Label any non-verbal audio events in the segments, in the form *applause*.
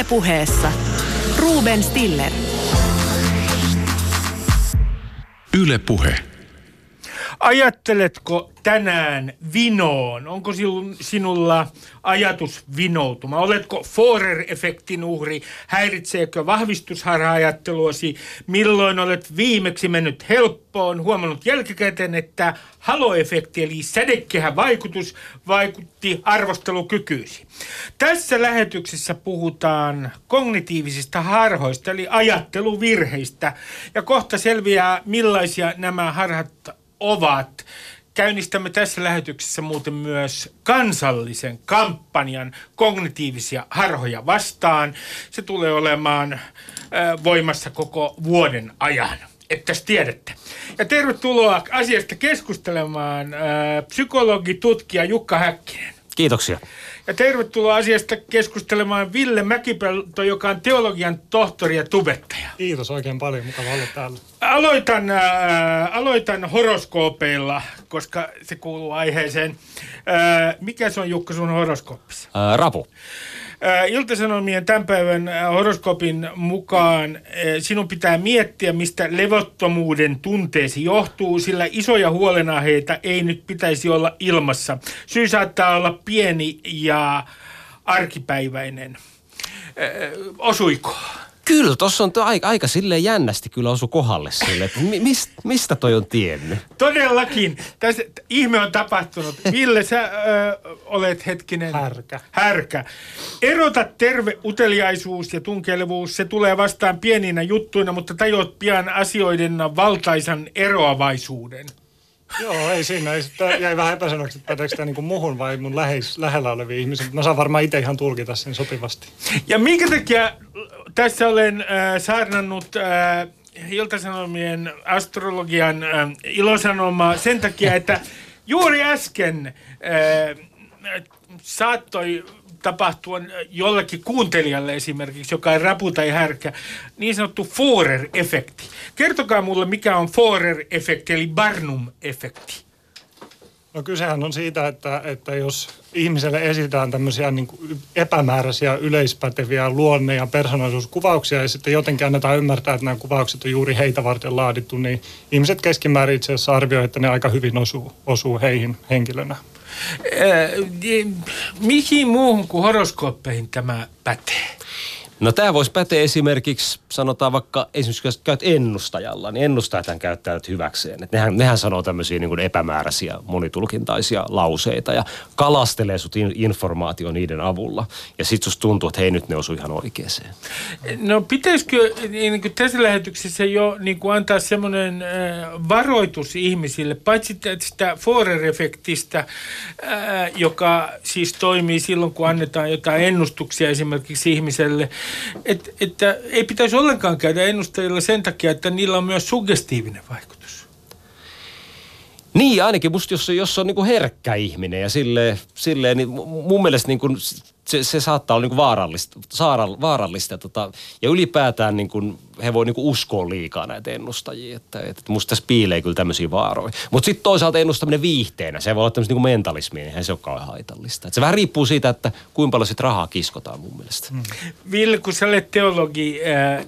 Ylepuheessa Ruben Stiller. Ylepuhe. Ajatteletko tänään vinoon? Onko sinulla ajatus vinoutuma? Oletko Forer-efektin uhri? Häiritseekö vahvistusharha-ajatteluasi? Milloin olet viimeksi mennyt helppoon? Huomannut jälkikäteen, että haloefekti eli sädekehän vaikutus vaikutti arvostelukykyysi. Tässä lähetyksessä puhutaan kognitiivisista harhoista eli ajatteluvirheistä. Ja kohta selviää millaisia nämä harhat ovat. Käynnistämme tässä lähetyksessä muuten myös kansallisen kampanjan kognitiivisia harhoja vastaan. Se tulee olemaan voimassa koko vuoden ajan että tiedätte. Ja tervetuloa asiasta keskustelemaan psykologi, tutkija Jukka Häkkinen. Kiitoksia. Ja tervetuloa asiasta keskustelemaan Ville Mäkipelto, joka on teologian tohtori ja tubettaja. Kiitos oikein paljon, mukava olla täällä. Aloitan, äh, aloitan horoskoopeilla, koska se kuuluu aiheeseen. Äh, mikä se on Jukka sun horoskoopissa? Äh, rapu. Iltasanomien tämän päivän horoskopin mukaan sinun pitää miettiä, mistä levottomuuden tunteesi johtuu, sillä isoja huolenaiheita ei nyt pitäisi olla ilmassa. Syy saattaa olla pieni ja arkipäiväinen. Osuiko? Kyllä, tuossa on aika, aika silleen jännästi kyllä osu kohdalle sille, että mist, mistä toi on tiennyt? Todellakin. Tässä ihme on tapahtunut. Ville, sä ö, olet hetkinen... Härkä. Härkä. Erota terve uteliaisuus ja tunkelevuus. Se tulee vastaan pieninä juttuina, mutta tajuat pian asioiden valtaisan eroavaisuuden. Joo, ei siinä. Ei, jäi vähän epäselväksi, että päteekö tämä niin muhun vai mun läheis, lähellä oleviin ihmisiin. Mä saan varmaan itse ihan tulkita sen sopivasti. Ja minkä takia tässä olen äh, saarnannut äh, Iltasanomien astrologian äh, ilosanomaa sen takia, että juuri äsken äh, saattoi tapahtua jollekin kuuntelijalle esimerkiksi, joka ei rapu tai härkä, niin sanottu Forer-efekti. Kertokaa mulle, mikä on Forer-efekti, eli Barnum-efekti. No kysehän on siitä, että, että jos ihmiselle esitetään tämmöisiä niin kuin epämääräisiä yleispäteviä luonne- ja persoonallisuuskuvauksia ja sitten jotenkin annetaan ymmärtää, että nämä kuvaukset on juuri heitä varten laadittu, niin ihmiset keskimäärin itse asiassa arvioivat, että ne aika hyvin osuu, osuu heihin henkilönä. Äh, mihin muuhun kuin horoskooppeihin tämä pätee? No tämä voisi päteä esimerkiksi, sanotaan vaikka esimerkiksi jos käyt ennustajalla, niin ennustajathan käyttävät hyväkseen. Et nehän, nehän sanoo tämmöisiä niin kuin epämääräisiä, monitulkintaisia lauseita ja kalastelee sut informaatio niiden avulla. Ja sit susta tuntuu, että hei nyt ne osuu ihan oikeeseen. No pitäisikö niin kuin tässä lähetyksessä jo niin kuin antaa semmoinen varoitus ihmisille, paitsi sitä Forer-efektistä, joka siis toimii silloin, kun annetaan jotain ennustuksia esimerkiksi ihmiselle – et, että ei pitäisi ollenkaan käydä ennustajilla sen takia, että niillä on myös suggestiivinen vaikutus. Niin, ainakin musta jos, jos on niin herkkä ihminen ja silleen, silleen niin mun mielestä niin kuin se, se saattaa olla niin vaarallista, saara, vaarallista tota, ja ylipäätään niin kuin, he voi niin kuin uskoa liikaa näitä ennustajia, että, että musta tässä piilee kyllä tämmöisiä vaaroja. Mutta sitten toisaalta ennustaminen viihteenä, se voi olla tämmöistä niin mentalismia, niin se ole kauhean haitallista. Et se vähän riippuu siitä, että kuinka paljon sit rahaa kiskotaan mun mielestä. Hmm. Ville, kun sä olet teologi,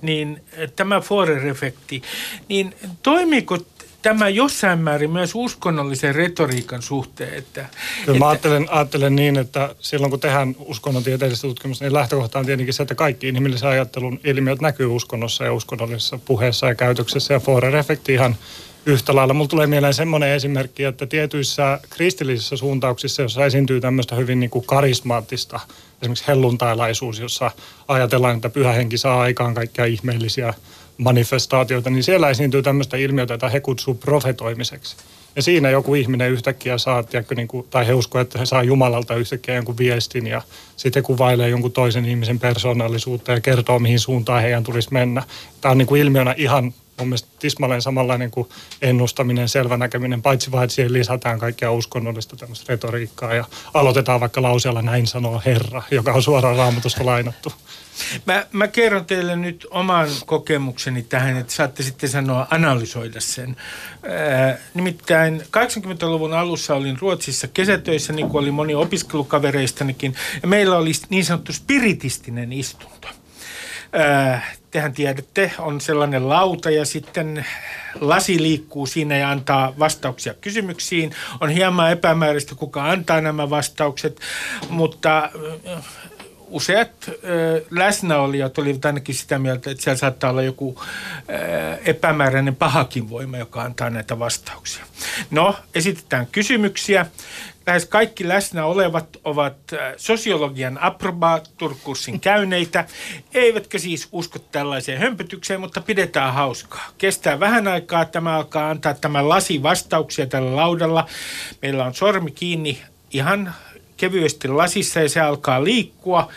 niin tämä Forer-efekti, niin toimiiko tämä jossain määrin myös uskonnollisen retoriikan suhteen. Että, Kyllä mä ajattelen, ajattelen niin, että silloin kun tehdään uskonnontieteellistä tutkimusta, niin lähtökohta on tietenkin se, että kaikki inhimillisen ajattelun ilmiöt näkyy uskonnossa ja uskonnollisessa puheessa ja käytöksessä. Ja Forer-efekti ihan yhtä lailla. Mulla tulee mieleen semmoinen esimerkki, että tietyissä kristillisissä suuntauksissa, jossa esiintyy tämmöistä hyvin niin kuin karismaattista, esimerkiksi helluntailaisuus, jossa ajatellaan, että pyhä henki saa aikaan kaikkia ihmeellisiä manifestaatioita, niin siellä esiintyy tämmöistä ilmiötä, jota he kutsuu profetoimiseksi. Ja siinä joku ihminen yhtäkkiä saa, tiedätkö, niin kuin, tai he uskoo, että he saa Jumalalta yhtäkkiä jonkun viestin ja sitten kuvailee jonkun toisen ihmisen persoonallisuutta ja kertoo, mihin suuntaan heidän tulisi mennä. Tämä on niin kuin ilmiönä ihan mun mielestä tismalleen samanlainen kuin ennustaminen, selvä näkeminen, paitsi vain, että siihen lisätään kaikkea uskonnollista tämmöistä retoriikkaa ja aloitetaan vaikka lauseella näin sanoo Herra, joka on suoraan raamatusta lainattu. Mä, mä kerron teille nyt oman kokemukseni tähän, että saatte sitten sanoa, analysoida sen. Ää, nimittäin 80-luvun alussa olin Ruotsissa kesätöissä, niin kuin oli moni opiskelukavereistanikin, ja meillä oli niin sanottu spiritistinen istunto – Äh, tehän tiedätte, on sellainen lauta ja sitten lasi liikkuu siinä ja antaa vastauksia kysymyksiin. On hieman epämääräistä, kuka antaa nämä vastaukset, mutta äh, useat läsnäolijat olivat ainakin sitä mieltä, että siellä saattaa olla joku epämääräinen pahakin voima, joka antaa näitä vastauksia. No, esitetään kysymyksiä. Lähes kaikki läsnä olevat ovat sosiologian approbaturkurssin *laughs* käyneitä, eivätkä siis usko tällaiseen hömpötykseen, mutta pidetään hauskaa. Kestää vähän aikaa, tämä alkaa antaa tämä lasi vastauksia tällä laudalla. Meillä on sormi kiinni ihan kevyesti lasissa ja se alkaa liikkua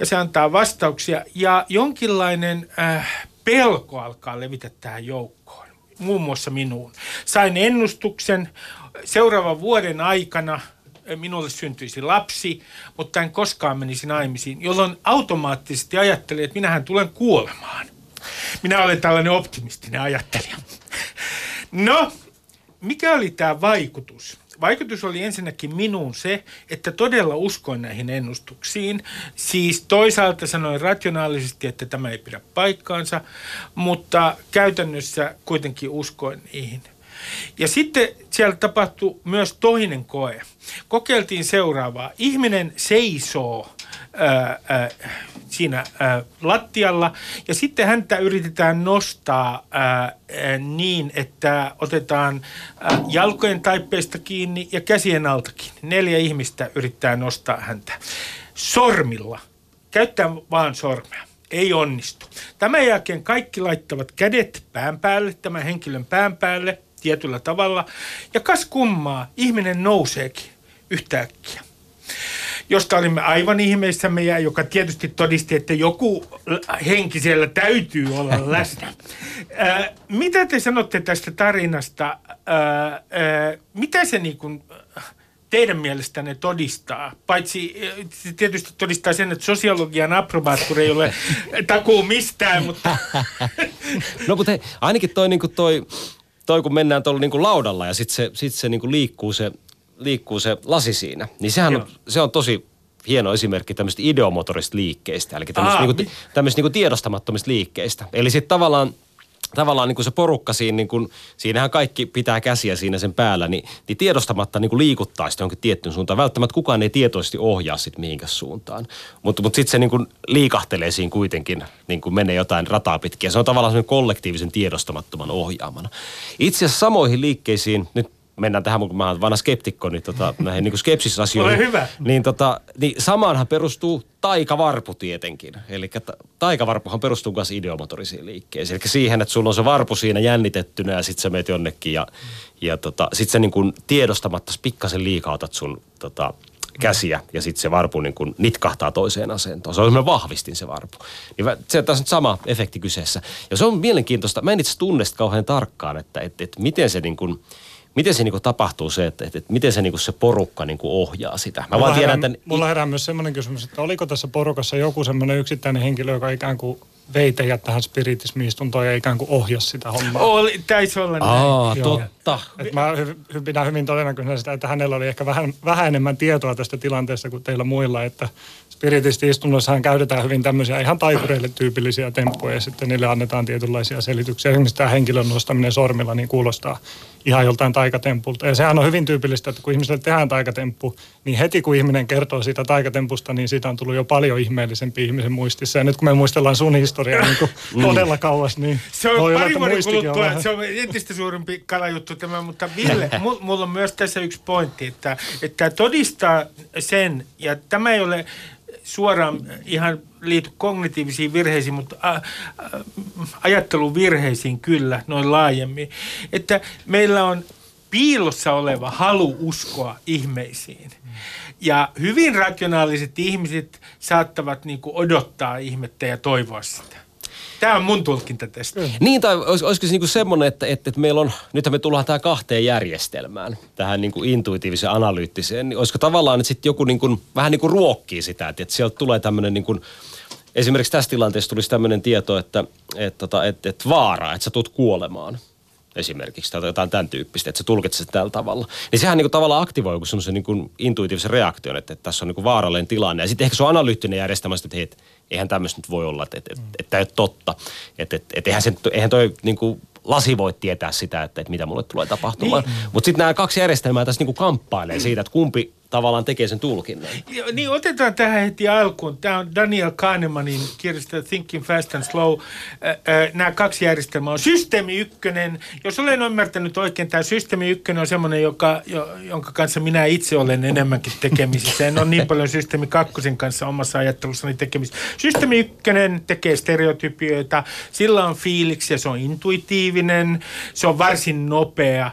ja se antaa vastauksia ja jonkinlainen äh, pelko alkaa levitä tähän joukkoon, muun muassa minuun. Sain ennustuksen seuraavan vuoden aikana minulle syntyisi lapsi, mutta en koskaan menisi naimisiin, jolloin automaattisesti ajattelin, että minähän tulen kuolemaan. Minä olen tällainen optimistinen ajattelija. No, mikä oli tämä vaikutus? Vaikutus oli ensinnäkin minuun se, että todella uskoin näihin ennustuksiin. Siis toisaalta sanoin rationaalisesti, että tämä ei pidä paikkaansa, mutta käytännössä kuitenkin uskoin niihin. Ja sitten siellä tapahtui myös toinen koe. Kokeiltiin seuraavaa. Ihminen seisoo ää, ää, siinä ää, lattialla ja sitten häntä yritetään nostaa ää, ää, niin, että otetaan ää, jalkojen taippeista kiinni ja käsien alta kiinni. Neljä ihmistä yrittää nostaa häntä sormilla. Käyttää vaan sormea. Ei onnistu. Tämän jälkeen kaikki laittavat kädet pään päälle, tämän henkilön pään päälle tietyllä tavalla. Ja kas kummaa, ihminen nouseekin yhtäkkiä josta olimme aivan ihmeissämme ja joka tietysti todisti, että joku henki siellä täytyy olla *laughs* läsnä. Ää, mitä te sanotte tästä tarinasta? Ää, ää, mitä se niin kuin, teidän mielestänne todistaa? Paitsi se tietysti todistaa sen, että sosiologian approbaattori ei ole *laughs* takuu mistään, mutta... no mutta hei, ainakin toi, niin kuin toi, toi kun mennään tuolla niin laudalla ja sitten se, sit se niin kuin liikkuu se liikkuu se lasi siinä, niin sehän on, se on tosi hieno esimerkki tämmöistä ideomotorista liikkeistä, eli tämmöistä, niinku, tämmöistä niinku tiedostamattomista liikkeistä. Eli sitten tavallaan tavallaan niin kuin se porukka siinä, niin kuin, siinähän kaikki pitää käsiä siinä sen päällä, niin, niin tiedostamatta niin kuin liikuttaa sitä jonkin tiettyyn suuntaan. Välttämättä kukaan ei tietoisesti ohjaa sitten mihinkä suuntaan. Mutta mut sitten se niin kuin liikahtelee siinä kuitenkin, niin kuin menee jotain rataa pitkin. Ja se on tavallaan semmoinen kollektiivisen tiedostamattoman ohjaamana. Itse asiassa samoihin liikkeisiin, nyt mennään tähän, kun mä olen vanha skeptikko, niin tota, *laughs* näihin niin skepsisasioihin. Ole hyvä. Niin, tota, niin samaanhan perustuu taikavarpu tietenkin. Eli taikavarpuhan perustuu myös ideomotorisiin liikkeisiin. Eli siihen, että sulla on se varpu siinä jännitettynä ja sitten sä meet jonnekin ja, ja tota, sitten sä niin kuin tiedostamatta pikkasen liikautat sun tota, käsiä ja sitten se varpu niin kuin nitkahtaa toiseen asentoon. Se on semmoinen vahvistin se varpu. Niin se on nyt sama efekti kyseessä. Ja se on mielenkiintoista. Mä en itse tunne sitä kauhean tarkkaan, että, että, että miten se niin kuin – miten se niinku tapahtuu se, että, että, että miten se niinku se porukka niinku ohjaa sitä? Mä mulla vaan tiedän, herää, että... Mulla herää myös semmoinen kysymys, että oliko tässä porukassa joku semmoinen yksittäinen henkilö, joka ikään kuin vei teidät tähän spiritismiistuntoon ja ikään kuin ohjasi sitä hommaa. Oli, taisi olla näin. Aa, totta. Et mä hy, pidän hyvin todennäköisenä sitä, että hänellä oli ehkä vähän, vähän enemmän tietoa tästä tilanteesta kuin teillä muilla, että spiritisti-istunnossahan käytetään hyvin tämmöisiä ihan taikureille tyypillisiä temppuja ja sitten niille annetaan tietynlaisia selityksiä. Esimerkiksi tämä henkilön nostaminen sormilla niin kuulostaa ihan joltain taikatempulta. Ja sehän on hyvin tyypillistä, että kun ihmiselle tehdään taikatemppu, niin heti kun ihminen kertoo siitä taikatempusta, niin siitä on tullut jo paljon ihmeellisempi ihmisen muistissa. Ja nyt kun me muistellaan sun historiaa niin kuin mm. todella kauas, niin se on pari vuoden kuluttua, se on entistä suurempi kalajuttu tämä, mutta Ville, *laughs* mulla on myös tässä yksi pointti, että, että todistaa sen, ja tämä ei ole suoraan ihan liity kognitiivisiin virheisiin, mutta ä, ä, ajatteluvirheisiin kyllä, noin laajemmin. Että meillä on piilossa oleva halu uskoa ihmeisiin. Ja hyvin rationaaliset ihmiset saattavat niin odottaa ihmettä ja toivoa sitä. Tämä on mun tulkinta tästä. Mm. Niin, tai olis, olisiko se niinku semmoinen, että, että, että meillä on, nythän me tullaan tähän kahteen järjestelmään, tähän niinku intuitiiviseen analyyttiseen, niin olisiko tavallaan, että sitten joku niinku, vähän niin kuin ruokkii sitä, että, että sieltä tulee tämmöinen niinku, esimerkiksi tässä tilanteessa tulisi tämmöinen tieto, että, että, että, että, että vaara, että sä tulet kuolemaan esimerkiksi tai jotain tämän tyyppistä, että sä tulkitset tällä tavalla. Niin sehän niin tavallaan aktivoi semmoisen niin intuitiivisen reaktion, että, että tässä on niin vaarallinen tilanne. Ja sitten ehkä se on analyyttinen järjestelmä, että hei, eihän tämmöistä nyt voi olla, että että että, että tämä ei ole totta. Että että, että eihän, se, eihän toi niin kuin, lasi voi tietää sitä, että, että mitä mulle tulee tapahtumaan. Niin. Mutta sitten nämä kaksi järjestelmää tässä niin kuin kamppailee siitä, että kumpi tavallaan tekee sen tulkinnan. Ja, niin otetaan tähän heti alkuun. Tämä on Daniel Kahnemanin kirjasta Thinking Fast and Slow. Nämä kaksi järjestelmää on systeemi ykkönen. Jos olen ymmärtänyt oikein, tämä systeemi ykkönen on semmoinen, joka, jo, jonka kanssa minä itse olen enemmänkin tekemisissä. En ole niin paljon systeemi kakkosen kanssa omassa ajattelussani tekemisissä. Systeemi ykkönen tekee stereotypioita. Sillä on ja se on intuitiivinen. Se on varsin nopea.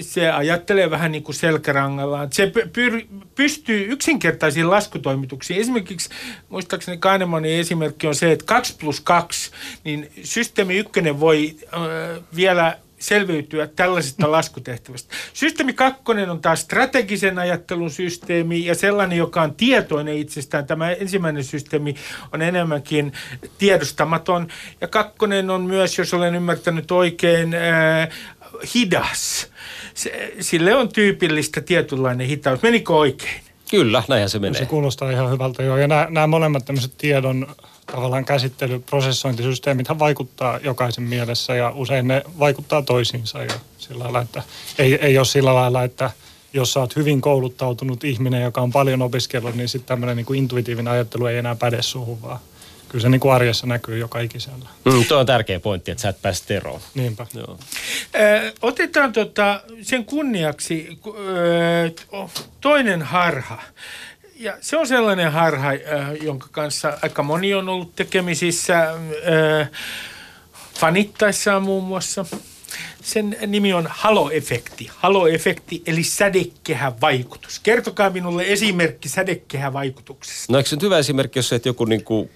Se ajattelee vähän niin kuin selkärangallaan. Se pyr, pystyy yksinkertaisiin laskutoimituksiin. Esimerkiksi muistaakseni Kahnemanin esimerkki on se, että 2 plus 2, niin systeemi ykkönen voi äh, vielä selviytyä tällaisesta *laughs* laskutehtävästä. Systeemi kakkonen on taas strategisen ajattelun systeemi ja sellainen, joka on tietoinen itsestään. Tämä ensimmäinen systeemi on enemmänkin tiedostamaton. Ja kakkonen on myös, jos olen ymmärtänyt oikein, äh, hidas. Se, sille on tyypillistä tietynlainen hitaus. Menikö oikein? Kyllä, näinhän se menee. Se kuulostaa ihan hyvältä joo. Ja nämä, nämä molemmat tämmöiset tiedon tavallaan käsittely, prosessointisysteemit vaikuttaa jokaisen mielessä ja usein ne vaikuttaa toisiinsa ja sillä lailla, että ei, ei ole sillä lailla, että jos sä oot hyvin kouluttautunut ihminen, joka on paljon opiskellut, niin sitten tämmöinen niin intuitiivinen ajattelu ei enää päde suhun, vaan kyllä se niin kuin arjessa näkyy joka ikisellä. Mm, tuo on tärkeä pointti, että sä et pääse eroon. Niinpä. Joo. Ö, otetaan tota, sen kunniaksi ö, toinen harha. Ja se on sellainen harha, ö, jonka kanssa aika moni on ollut tekemisissä ö, fanittaessaan muun muassa. Sen nimi on haloefekti. Haloefekti eli sädekkehän vaikutus. Kertokaa minulle esimerkki sädekkehän vaikutuksesta. No eikö se nyt hyvä esimerkki, jos se, että joku niin kuin,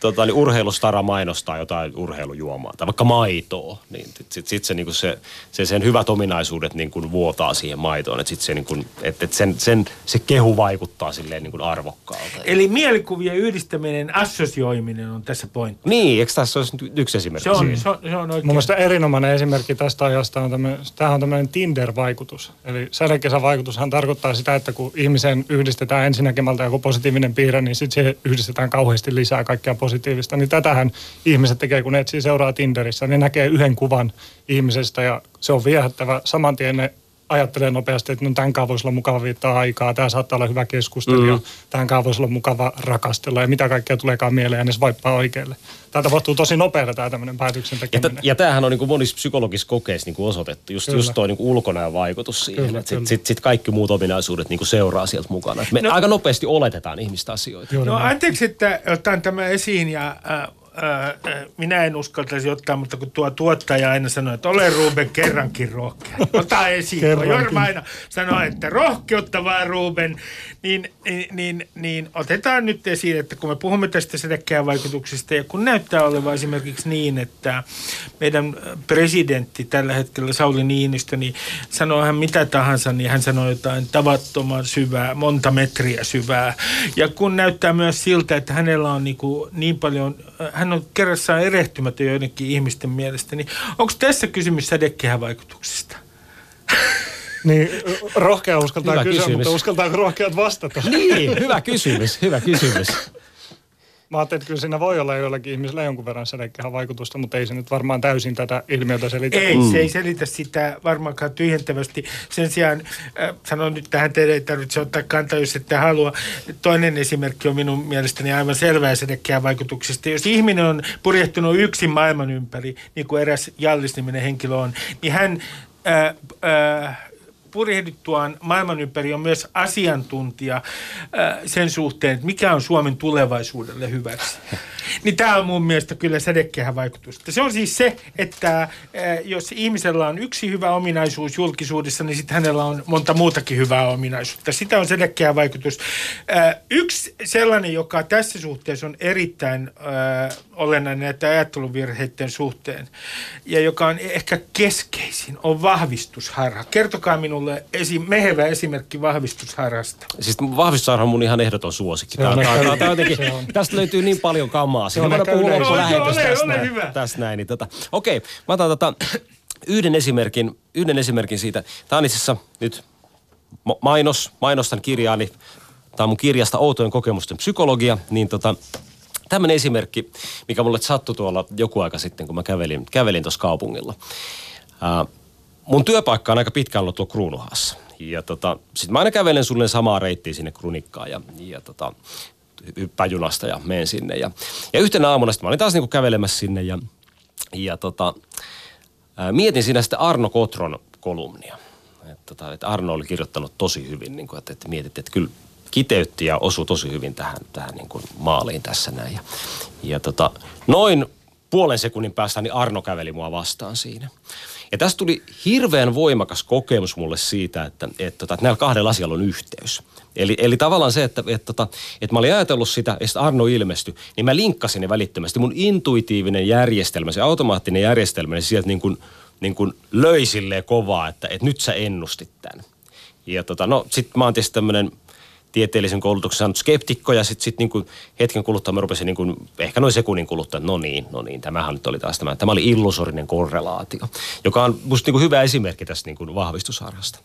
tota, niin urheilustara mainostaa jotain urheilujuomaa tai vaikka maitoa, niin sitten sit, sit se, niin se, se, sen hyvät ominaisuudet niin kuin vuotaa siihen maitoon. Että sit se, niin kuin, et, et sen, sen, se kehu vaikuttaa silleen niin kuin arvokkaalta. Eli mielikuvien yhdistäminen, assosioiminen on tässä pointti. Niin, eikö tässä olisi nyt yksi esimerkki? Se on, siihen? se on, se on oikein. Mun mielestä erinomainen esimerkki tästä ajasta on tämmöinen, tämähän on tämmöinen Tinder-vaikutus. Eli sädekesävaikutushan tarkoittaa sitä, että kun ihmiseen yhdistetään ensinnäkemältä joku positiivinen piirre, niin sitten siihen yhdistetään kauheasti lisää kaikkea positiivista. Niin tätähän ihmiset tekee, kun etsii seuraa Tinderissä. Ne näkee yhden kuvan ihmisestä ja se on viehättävä. Saman tien ne ajattelee nopeasti, että no tämän kanssa voisi olla mukava viittaa aikaa, tämä saattaa olla hyvä keskustelija, mm. tämän kanssa voisi olla mukava rakastella ja mitä kaikkea tuleekaan mieleen ja ne swipaa oikealle. Tämä tapahtuu tosi nopeasti tämä tämmöinen päätöksen Ja, t- ja tämähän on niin kuin monissa psykologisissa kokeissa niin kuin osoitettu, just, Kyllä. just tuo niin ulkonäön vaikutus siihen, Kyllä, että sitten sit, sit kaikki muut ominaisuudet niin kuin seuraa sieltä mukana. Me No- aika nopeasti oletetaan ihmistä asioita. Juuri No anteeksi, että otan tämä esiin ja äh, minä en uskaltaisi ottaa, mutta kun tuo tuottaja aina sanoo, että ole Ruben kerrankin rohkea. Ota esiin. Jorma aina sanoo, että rohkeutta vaan Ruben, niin, niin, niin, niin otetaan nyt esiin, että kun me puhumme tästä sädekkään vaikutuksesta ja kun näyttää olevan esimerkiksi niin, että meidän presidentti tällä hetkellä Sauli Niinistö, niin sanoo hän mitä tahansa, niin hän sanoo jotain tavattoman syvää, monta metriä syvää. Ja kun näyttää myös siltä, että hänellä on niin, kuin niin paljon, hän on kerrassaan erehtymätön joidenkin ihmisten mielestä, niin onko tässä kysymys sädekkään vaikutuksesta? *laughs* Niin, rohkea uskaltaa Hyvä kysyä, kysymys. mutta uskaltaako rohkeat vastata? Niin, hyvä kysymys, hyvä kysymys. *laughs* Mä ajattelin, että kyllä siinä voi olla joillakin ihmisillä jonkun verran sädekehän vaikutusta, mutta ei se nyt varmaan täysin tätä ilmiötä selitä. Ei, mm. se ei selitä sitä varmaankaan tyhjentävästi. Sen sijaan, äh, sanon nyt tähän, teidän ei tarvitse ottaa kantaa, jos ette halua. Toinen esimerkki on minun mielestäni aivan selvää sädekkään vaikutuksesta. Jos ihminen on purjehtunut yksin maailman ympäri, niin kuin eräs Jallis-niminen henkilö on, niin hän... Äh, äh, purjehdittuaan maailman ympäri on myös asiantuntija äh, sen suhteen, että mikä on Suomen tulevaisuudelle hyväksi. *laughs* Niin tämä on mun mielestä kyllä sädekkehä vaikutusta. Se on siis se, että äh, jos ihmisellä on yksi hyvä ominaisuus julkisuudessa, niin sitten hänellä on monta muutakin hyvää ominaisuutta. Sitä on sädekkehä vaikutus. Äh, yksi sellainen, joka tässä suhteessa on erittäin olennainen näiden ajatteluvirheiden suhteen ja joka on ehkä keskeisin, on vahvistusharha. Kertokaa minulle esi- mehevä esimerkki vahvistusharhasta. Siis vahvistusarha on mun ihan ehdoton suosikki. Tää- tää- tää- tää jotenkin-. Tästä löytyy niin paljon kamaa. Se on. Ole, ole tästä, näin, hyvä. tästä näin. Niin tota, okei, mä otan tota, *clears throat* yhden, esimerkin, yhden esimerkin siitä. Tämä on itse asiassa nyt ma- mainos, mainostan kirjaani. Tämä on mun kirjasta Outojen kokemusten psykologia. Niin tota, Tämmöinen esimerkki, mikä mulle sattui tuolla joku aika sitten, kun mä kävelin, kävelin tuossa kaupungilla. Ää, mun työpaikka on aika pitkään ollut tuolla Kruunuhassa. Ja tota, sit mä aina kävelen sulle samaa reittiä sinne Krunikkaan ja, ja tota, hyppään ja menen sinne. Ja, ja yhtenä aamuna sitten mä olin taas niinku kävelemässä sinne ja, ja tota, ää, mietin siinä sitten Arno Kotron kolumnia. Et, tota, et Arno oli kirjoittanut tosi hyvin, niin kuin, että, että mietit, että kyllä kiteytti ja osui tosi hyvin tähän, tähän niin kuin maaliin tässä näin. Ja, ja tota, noin puolen sekunnin päästä niin Arno käveli mua vastaan siinä. Ja tästä tuli hirveän voimakas kokemus mulle siitä, että, että, tota, että näillä kahdella asialla on yhteys. Eli, eli tavallaan se, että, että, että, että mä olin ajatellut sitä, että Arno ilmestyi, niin mä linkkasin ne välittömästi. Mun intuitiivinen järjestelmä, se automaattinen järjestelmä, niin sieltä niin kuin, niin kuin löi silleen kovaa, että, että nyt sä ennustit tämän. Ja tota, no sit mä oon tietysti tämmönen tieteellisen koulutuksen saanut skeptikko ja sitten sit niinku hetken kuluttua mä rupesin niinku, ehkä noin sekunnin kuluttua, että no niin, no niin, tämähän nyt oli taas tämä. Tämä oli illusorinen korrelaatio, joka on musta niinku hyvä esimerkki tästä niinku vahvistusarhasta.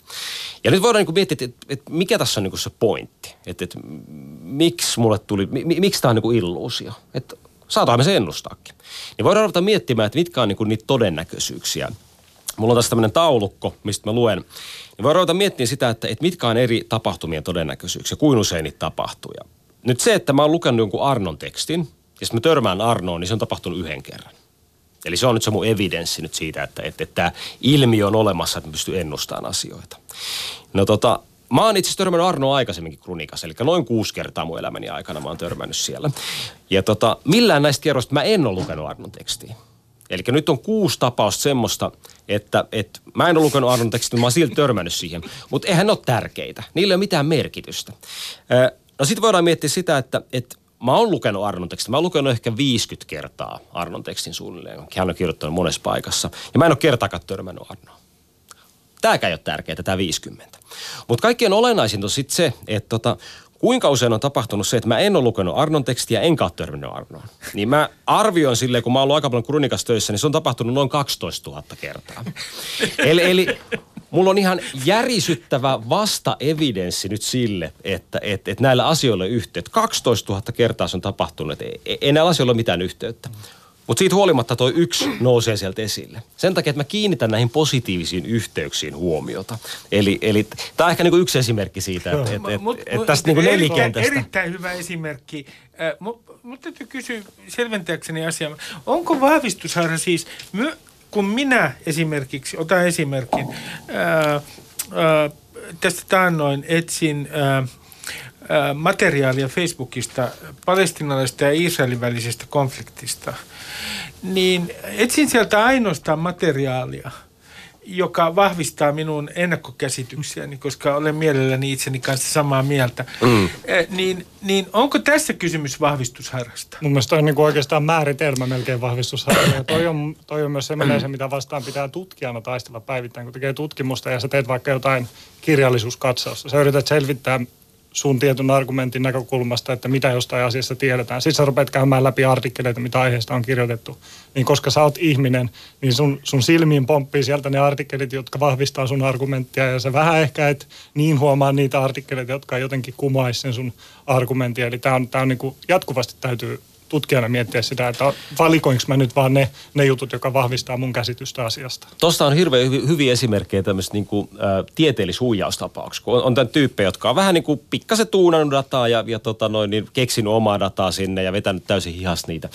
Ja nyt voidaan niinku miettiä, että, että mikä tässä on niinku se pointti, että, että miksi mulle tuli, mi, miksi tämä on niinku illuusio, että saatamme se ennustaakin. Niin voidaan ruveta miettimään, että mitkä on niinku niitä todennäköisyyksiä. Mulla on tässä tämmöinen taulukko, mistä mä luen niin voi ruveta miettimään sitä, että, että mitkä on eri tapahtumien todennäköisyyksiä, kuin usein niitä tapahtuu. Ja nyt se, että mä oon lukenut jonkun Arnon tekstin, ja sitten mä törmään Arnoon, niin se on tapahtunut yhden kerran. Eli se on nyt se mun evidenssi nyt siitä, että, että, että tämä ilmiö on olemassa, että mä pystyn ennustamaan asioita. No tota, Mä oon itse törmännyt Arnoa aikaisemminkin Kronikassa, eli noin kuusi kertaa mun elämäni aikana mä oon törmännyt siellä. Ja tota, millään näistä kerroista mä en ole lukenut Arnon tekstiä. Eli nyt on kuusi tapausta semmoista, että, että mä en ole lukenut Arnon tekstin, mä oon silti törmännyt siihen. Mutta eihän ne ole tärkeitä. Niillä ei ole mitään merkitystä. No sitten voidaan miettiä sitä, että, että mä oon lukenut Arnon tekstin. Mä oon lukenut ehkä 50 kertaa Arnon tekstin suunnilleen. Hän on kirjoittanut monessa paikassa. Ja mä en ole kertaakaan törmännyt Arnoon. Tämäkään ei ole tärkeää, tämä 50. Mutta kaikkein olennaisinta on sitten se, että tota, kuinka usein on tapahtunut se, että mä en ole lukenut Arnon tekstiä, enkä ole törmännyt Arnoon. Niin mä arvioin silleen, kun mä oon ollut aika paljon kronikas töissä, niin se on tapahtunut noin 12 000 kertaa. Eli, eli mulla on ihan järisyttävä vasta-evidenssi nyt sille, että, että, että näillä asioilla on yhteyttä. 12 000 kertaa se on tapahtunut, ei, ei näillä asioilla ole mitään yhteyttä. Mutta siitä huolimatta toi yksi nousee sieltä esille. Sen takia, että mä kiinnitän näihin positiivisiin yhteyksiin huomiota. Eli, eli tämä on ehkä niinku yksi esimerkki siitä, että et, et, et, et tästä niinku nelikentästä. Erittäin hyvä esimerkki. Mutta täytyy kysyä selventääkseni asiaa. Onko vahvistusharha siis, my, kun minä esimerkiksi, otan esimerkin, ää, ää, tästä taannoin etsin... Ää, materiaalia Facebookista palestinalaisesta ja Israelin välisestä konfliktista, niin etsin sieltä ainoastaan materiaalia, joka vahvistaa minun ennakkokäsityksiäni, koska olen mielelläni itseni kanssa samaa mieltä. Mm. Eh, niin, niin onko tässä kysymys vahvistusharrasta? Mun mielestä on niin kuin oikeastaan määritelmä melkein vahvistusharrasta. toi on, toi on myös semmoinen se, mitä vastaan pitää tutkijana taistella päivittäin, kun tekee tutkimusta ja sä teet vaikka jotain kirjallisuuskatsausta. Sä yrität selvittää sun tietyn argumentin näkökulmasta, että mitä jostain asiasta tiedetään. Sitten sä rupeat käymään läpi artikkeleita, mitä aiheesta on kirjoitettu. Niin koska sä oot ihminen, niin sun, sun silmiin pomppii sieltä ne artikkelit, jotka vahvistaa sun argumenttia. Ja sä vähän ehkä et niin huomaa niitä artikkeleita, jotka jotenkin kumaisi sen sun argumentin. Eli tää on, tää on niin kuin jatkuvasti täytyy tutkijana miettiä sitä, että valikoinko mä nyt vaan ne, ne jutut, joka vahvistaa mun käsitystä asiasta. Tuosta on hirveän hyvi, hyviä esimerkkejä tämmöistä niin kuin, ä, tieteellishuijaustapauksista. On, on tämän tyyppejä, jotka on vähän niin kuin pikkasen tuunannut dataa ja, ja tota noin, niin keksinyt omaa dataa sinne ja vetänyt täysin hihas niitä.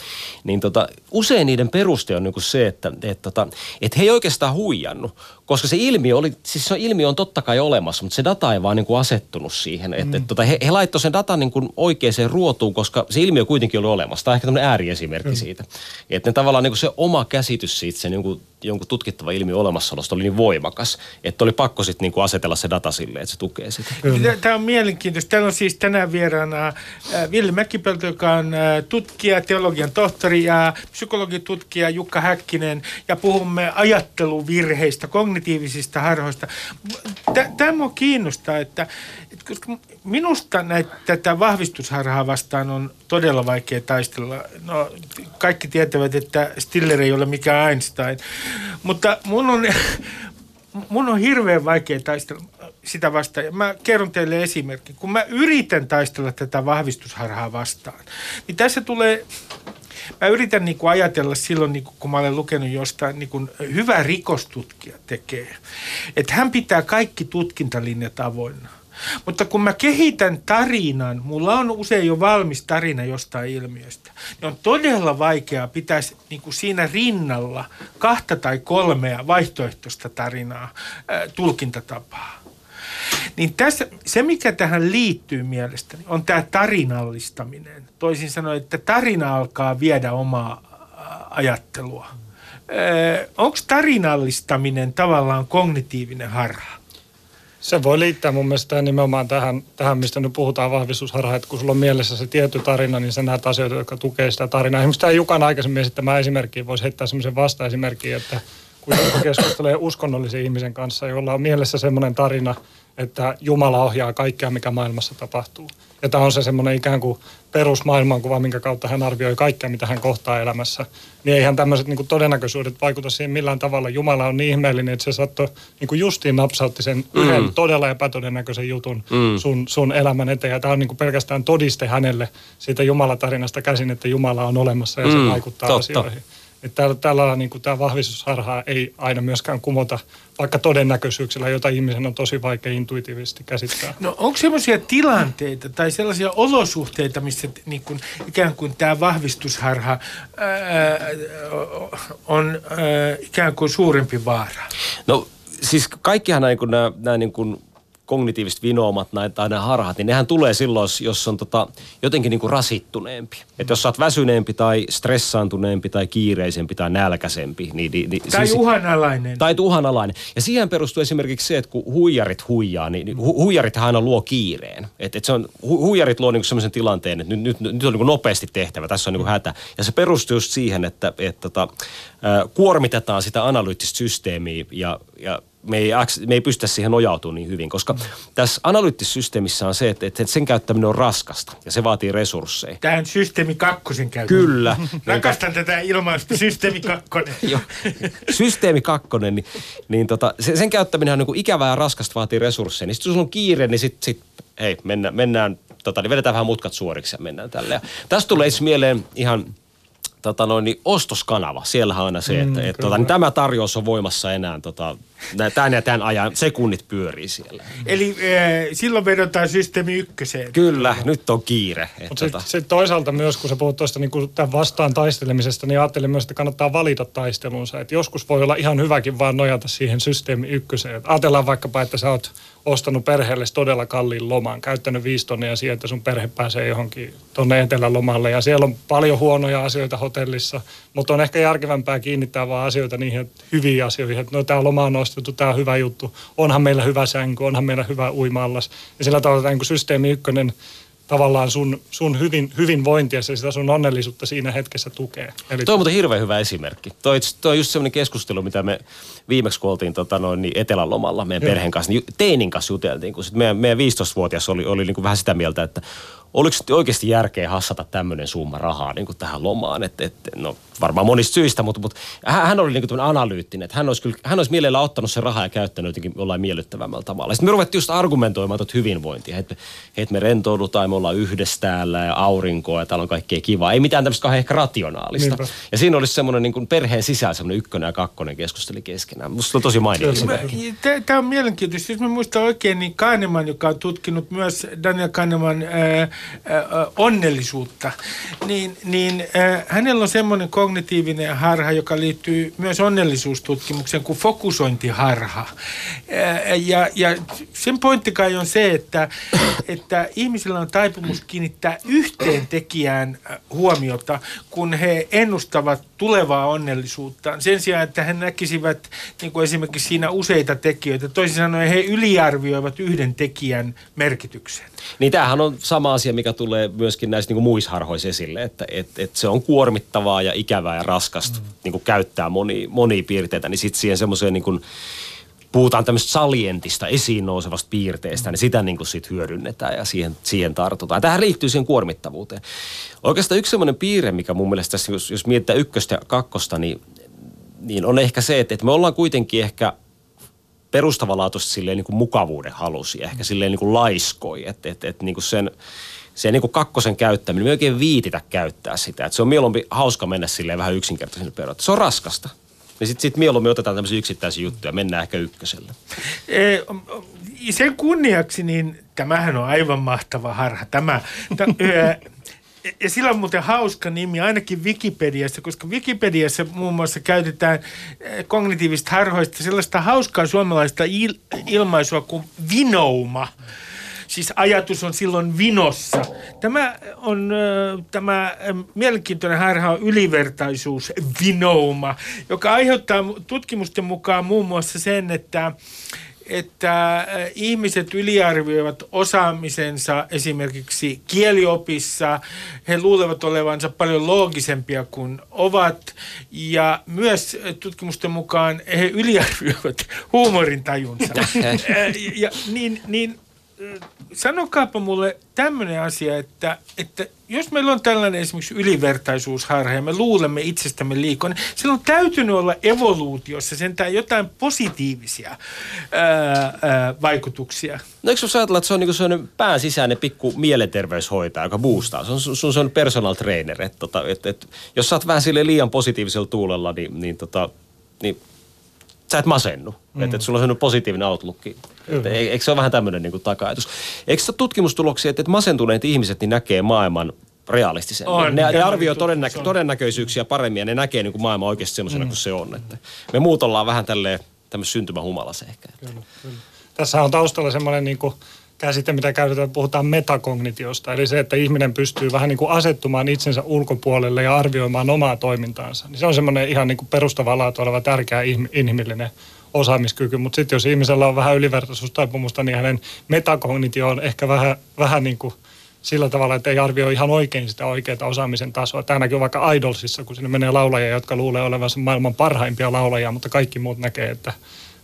Niin tota, usein niiden peruste on niin kuin se, että et, tota, et he ei oikeastaan huijannut, koska se ilmiö oli, siis se ilmiö on totta kai olemassa, mutta se data ei vaan niin kuin asettunut siihen. Että, mm. et, tota, he, he laittoivat sen datan niin kuin oikeaan ruotuun, koska se ilmiö kuitenkin oli olemassa. Tämä on ehkä tämmöinen ääriesimerkki mm. siitä. Että ne tavallaan niin kuin se oma käsitys siitä, sen jonkun, jonkun tutkittava ilmiö olemassaolosta oli niin voimakas, että oli pakko sitten niin kuin asetella se data silleen, että se tukee sitä. Tämä on mielenkiintoista. Täällä on siis tänään vieraana äh, Ville Mäkipelto, joka on äh, tutkija, teologian tohtori ja psykologitutkija Jukka Häkkinen ja puhumme ajatteluvirheistä, kognitiivisista harhoista. Tämä on kiinnostaa, että, että koska minusta näitä, tätä vahvistusharhaa vastaan on todella vaikea taistella. No, kaikki tietävät, että Stiller ei ole mikään Einstein, mutta mun on, *laughs* mun on hirveän vaikea taistella. sitä vastaan. Mä kerron teille esimerkin. Kun mä yritän taistella tätä vahvistusharhaa vastaan, niin tässä tulee mä yritän niin kuin ajatella silloin, niin kuin, kun mä olen lukenut jostain, niin kuin hyvä rikostutkija tekee. Että hän pitää kaikki tutkintalinjat avoinna. Mutta kun mä kehitän tarinan, mulla on usein jo valmis tarina jostain ilmiöstä, niin on todella vaikeaa pitää niin kuin siinä rinnalla kahta tai kolmea vaihtoehtoista tarinaa, ää, tulkintatapaa. Niin tässä, se, mikä tähän liittyy mielestäni, on tämä tarinallistaminen. Toisin sanoen, että tarina alkaa viedä omaa ajattelua. Onko tarinallistaminen tavallaan kognitiivinen harha? Se voi liittää mun mielestä nimenomaan tähän, tähän mistä nyt puhutaan vahvistusharha, että kun sulla on mielessä se tietty tarina, niin sä näet asioita, jotka tukee sitä tarinaa. Esimerkiksi tämä Jukan aikaisemmin esittämä esimerkki, voisi heittää semmoisen vasta-esimerkin, että kun joku keskustelee uskonnollisen ihmisen kanssa, jolla on mielessä semmoinen tarina, että Jumala ohjaa kaikkea, mikä maailmassa tapahtuu. Ja tämä on se semmoinen ikään kuin perusmaailmankuva, minkä kautta hän arvioi kaikkea, mitä hän kohtaa elämässä. Niin eihän tämmöiset niin todennäköisyydet vaikuta siihen millään tavalla. Jumala on niin ihmeellinen, että se saattoi niin kuin justiin napsautti sen mm. yhden todella epätodennäköisen jutun mm. sun, sun elämän eteen. Ja tämä on niin kuin pelkästään todiste hänelle siitä Jumalatarinasta käsin, että Jumala on olemassa ja mm. se vaikuttaa Totta. asioihin. Että tällä, tällä niin kuin tämä vahvistusharha ei aina myöskään kumota vaikka todennäköisyyksillä, jota ihmisen on tosi vaikea intuitiivisesti käsittää. No onko sellaisia tilanteita tai sellaisia olosuhteita, missä niin kuin, ikään kuin tämä vahvistusharha ää, on ää, ikään kuin suurempi vaara? No siis kaikkihan nämä, niin nämä, nämä niin kuin kognitiiviset vinoomat tai nämä harhat, niin nehän tulee silloin, jos on tota, jotenkin niin kuin rasittuneempi. Että jos sä oot väsyneempi tai stressaantuneempi tai kiireisempi tai nälkäisempi. Niin, niin, niin, tai siis, uhanalainen. Tai uhanalainen. Ja siihen perustuu esimerkiksi se, että kun huijarit huijaa, niin, niin hu, huijarit aina luo kiireen. Että et se on, hu, huijarit luo niin sellaisen tilanteen, että nyt, nyt, nyt on niin nopeasti tehtävä, tässä on niin hätä. Ja se perustuu just siihen, että et, et, tota, kuormitetaan sitä analyyttistä systeemiä ja, ja me ei, me ei pystytä siihen nojautumaan niin hyvin, koska tässä analyyttisessä systeemissä on se, että, että sen käyttäminen on raskasta ja se vaatii resursseja. Tämä systeemi kakkosen käyttäminen. Kyllä. *laughs* Rakastan tätä ilmausta, systeemi kakkonen. *laughs* Joo. Systeemi kakkonen, niin, niin tota, sen käyttäminen on niin kuin ikävää ja raskasta, vaatii resursseja. Niin sitten jos on kiire, niin sitten sit, hei, mennään, mennään tota, niin vedetään vähän mutkat suoriksi ja mennään tälle. Ja tästä tulee mieleen ihan tota noin, niin ostoskanava. Siellähän on aina se, että mm, et, tota, niin tämä tarjous on voimassa enää tota, tämän ja tämän ajan, sekunnit pyörii siellä. Eli äh, silloin vedotaan systeemi ykköseen. Kyllä, nyt on kiire. Mutta tota... sitten sit toisaalta myös, kun sä puhut tuosta niin tämän vastaan taistelemisesta, niin ajattelin myös, että kannattaa valita taistelunsa. Et joskus voi olla ihan hyväkin vaan nojata siihen systeemi ykköseen. Et ajatellaan vaikkapa, että sä oot ostanut perheelle todella kalliin loman, käyttänyt viisi tonnia siihen, että sun perhe pääsee johonkin tuonne etelälomalle. Ja siellä on paljon huonoja asioita hotellissa, mutta on ehkä järkevämpää kiinnittää vaan asioita niihin hyviin asioihin, että no tämä loma on ostettu, tämä on hyvä juttu, onhan meillä hyvä sänky, onhan meillä hyvä uimallas. Ja sillä tavalla tämä niin systeemi ykkönen tavallaan sun, sun hyvin, hyvinvointia ja sitä sun onnellisuutta siinä hetkessä tukee. Eli... Toi on muuten hirveän hyvä esimerkki. Toi, toi on just semmoinen keskustelu, mitä me viimeksi kun oltiin tota, noin, niin etelälomalla meidän Joo. perheen kanssa, niin teinin kanssa juteltiin, kun sit meidän, meidän 15-vuotias oli, oli niin kuin vähän sitä mieltä, että oliko oikeasti järkeä hassata tämmöinen summa rahaa niin kuin tähän lomaan. Et, et, no, varmaan monista syistä, mutta, mutta hän oli niin kuin analyyttinen. Että hän, olisi kyllä, hän olisi mielellään ottanut sen rahaa ja käyttänyt jotenkin jollain miellyttävämmällä tavalla. Sitten me ruvettiin just argumentoimaan tuota hyvinvointia. Että et me rentoudutaan, me ollaan yhdessä täällä ja aurinkoa ja täällä on kaikkea kivaa. Ei mitään tämmöistä ehkä rationaalista. Niinpä. Ja siinä olisi semmoinen niin kuin perheen sisällä semmoinen ykkönen ja kakkonen keskusteli keskenään. Musta on tosi mainio Tämä on mielenkiintoista. Jos mä muistan oikein, niin Kahneman, joka on tutkinut myös Daniel Kahneman ää, onnellisuutta, niin, niin hänellä on semmoinen kognitiivinen harha, joka liittyy myös onnellisuustutkimukseen kuin fokusointiharha. Ja, ja sen pointti kai on se, että, että ihmisillä on taipumus kiinnittää yhteen tekijään huomiota, kun he ennustavat tulevaa onnellisuutta. Sen sijaan, että he näkisivät niin kuin esimerkiksi siinä useita tekijöitä. Toisin sanoen he yliarvioivat yhden tekijän merkityksen. Niin tämähän on sama asia, mikä tulee myöskin näissä niin muisharhoissa esille, että et, et se on kuormittavaa ja ikävää ja raskasta mm. niin kuin käyttää moni, monia piirteitä, niin sitten siihen semmoiseen niin kuin, puhutaan tämmöistä salientista, esiin nousevasta piirteestä, niin sitä niin kuin sit hyödynnetään ja siihen, siihen tartutaan. Tähän liittyy siihen kuormittavuuteen. Oikeastaan yksi semmoinen piirre, mikä mun mielestä tässä, jos, jos mietitään ykköstä ja kakkosta, niin, niin on ehkä se, että, että me ollaan kuitenkin ehkä perustavanlaatuisesti silleen niin kuin mukavuuden halusi ehkä silleen niin kuin laiskoi, että et, et, niin kuin sen, se niin kuin kakkosen käyttäminen, me ei oikein viititä käyttää sitä. Että se on mieluummin hauska mennä silleen vähän yksinkertaiselle perusteella. Se on raskasta. Ja sitten sit mieluummin otetaan tämmöisiä yksittäisiä juttuja ja mennään ehkä ykköselle. E, sen kunniaksi, niin tämähän on aivan mahtava harha. Tämä, *laughs* ö, ja sillä on muuten hauska nimi, ainakin Wikipediassa, koska Wikipediassa muun muassa käytetään kognitiivista harhoista sellaista hauskaa suomalaista il- ilmaisua kuin vinouma. Siis ajatus on silloin vinossa. Tämä on tämä mielenkiintoinen harha on ylivertaisuus, vinouma, joka aiheuttaa tutkimusten mukaan muun muassa sen, että että ihmiset yliarvioivat osaamisensa esimerkiksi kieliopissa. He luulevat olevansa paljon loogisempia kuin ovat. Ja myös tutkimusten mukaan he yliarvioivat huumorintajunsa. *laughs* ja, niin, niin sanokaapa mulle tämmöinen asia, että, että jos meillä on tällainen esimerkiksi ylivertaisuusharha ja me luulemme itsestämme liikaa, niin sillä on täytynyt olla evoluutiossa sentään jotain positiivisia ää, ää, vaikutuksia. No eikö ajatella, että se on niin sellainen pääsisäinen pikku mielenterveyshoitaja, joka boostaa? Se on sun, sun personal trainer. Että, tota, että, että, jos sä oot vähän sille liian positiivisella tuulella, niin, niin, tota, niin sä et masennu. Mm. Että, että sulla on sellainen positiivinen outlook. Että, eikö se ole vähän tämmöinen niin taka-ajatus? Eikö se tutkimustuloksia, että, että masentuneet ihmiset niin näkee maailman realistisemmin. On, ne, ne arvioi todennäkö, todennäköisyyksiä paremmin ja ne näkee niin kuin maailma oikeasti sellaisena mm. kuin se on. Että me muut ollaan vähän tälleen tämmöisessä syntymähumalassa ehkä. Kyllä, kyllä. Tässä on taustalla semmoinen niin kuin käsite, mitä käytetään, puhutaan metakognitiosta. Eli se, että ihminen pystyy vähän niin kuin asettumaan itsensä ulkopuolelle ja arvioimaan omaa toimintaansa. Niin se on semmoinen ihan niin kuin perustavaa laatu oleva tärkeä inhimillinen osaamiskyky. Mutta sitten jos ihmisellä on vähän ylivertaisuustaipumusta, niin hänen metakognitio on ehkä vähän, vähän niin kuin sillä tavalla, että ei arvioi ihan oikein sitä oikeaa osaamisen tasoa. Tämä näkyy vaikka Idolsissa, kun sinne menee laulajia, jotka luulee olevansa maailman parhaimpia laulajia, mutta kaikki muut näkee, että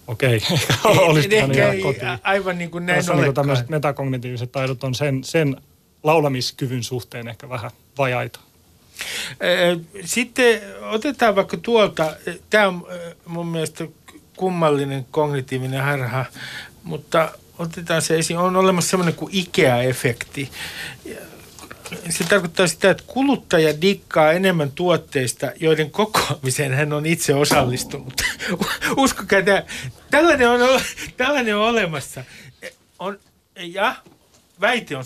okei, *laughs* okay. olisi pitänyt kotiin. Aivan niin kuin näin Tässä niin tämmöiset metakognitiiviset taidot on sen, sen laulamiskyvyn suhteen ehkä vähän vajaita. Sitten otetaan vaikka tuolta, tämä on mun mielestä kummallinen kognitiivinen harha, mutta otetaan se esiin. On olemassa semmoinen kuin IKEA-efekti. Se tarkoittaa sitä, että kuluttaja dikkaa enemmän tuotteista, joiden kokoamiseen hän on itse osallistunut. *laughs* Uskokaa, tämä, tällainen on, *laughs* tällainen on olemassa. On, ja väite on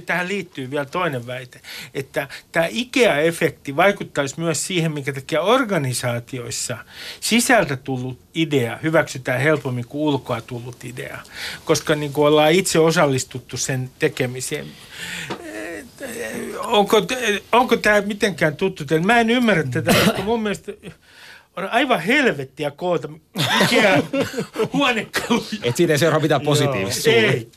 tähän liittyy vielä toinen väite, että tämä IKEA-efekti vaikuttaisi myös siihen, minkä takia organisaatioissa sisältä tullut idea hyväksytään helpommin kuin ulkoa tullut idea, koska niin kuin ollaan itse osallistuttu sen tekemiseen. Onko, onko tämä mitenkään tuttu? Mä en ymmärrä tätä, koska mun mielestä on aivan helvettiä koota Ikea *laughs* huonekaluja. Et siitä ei seuraa mitään positiivista Ei.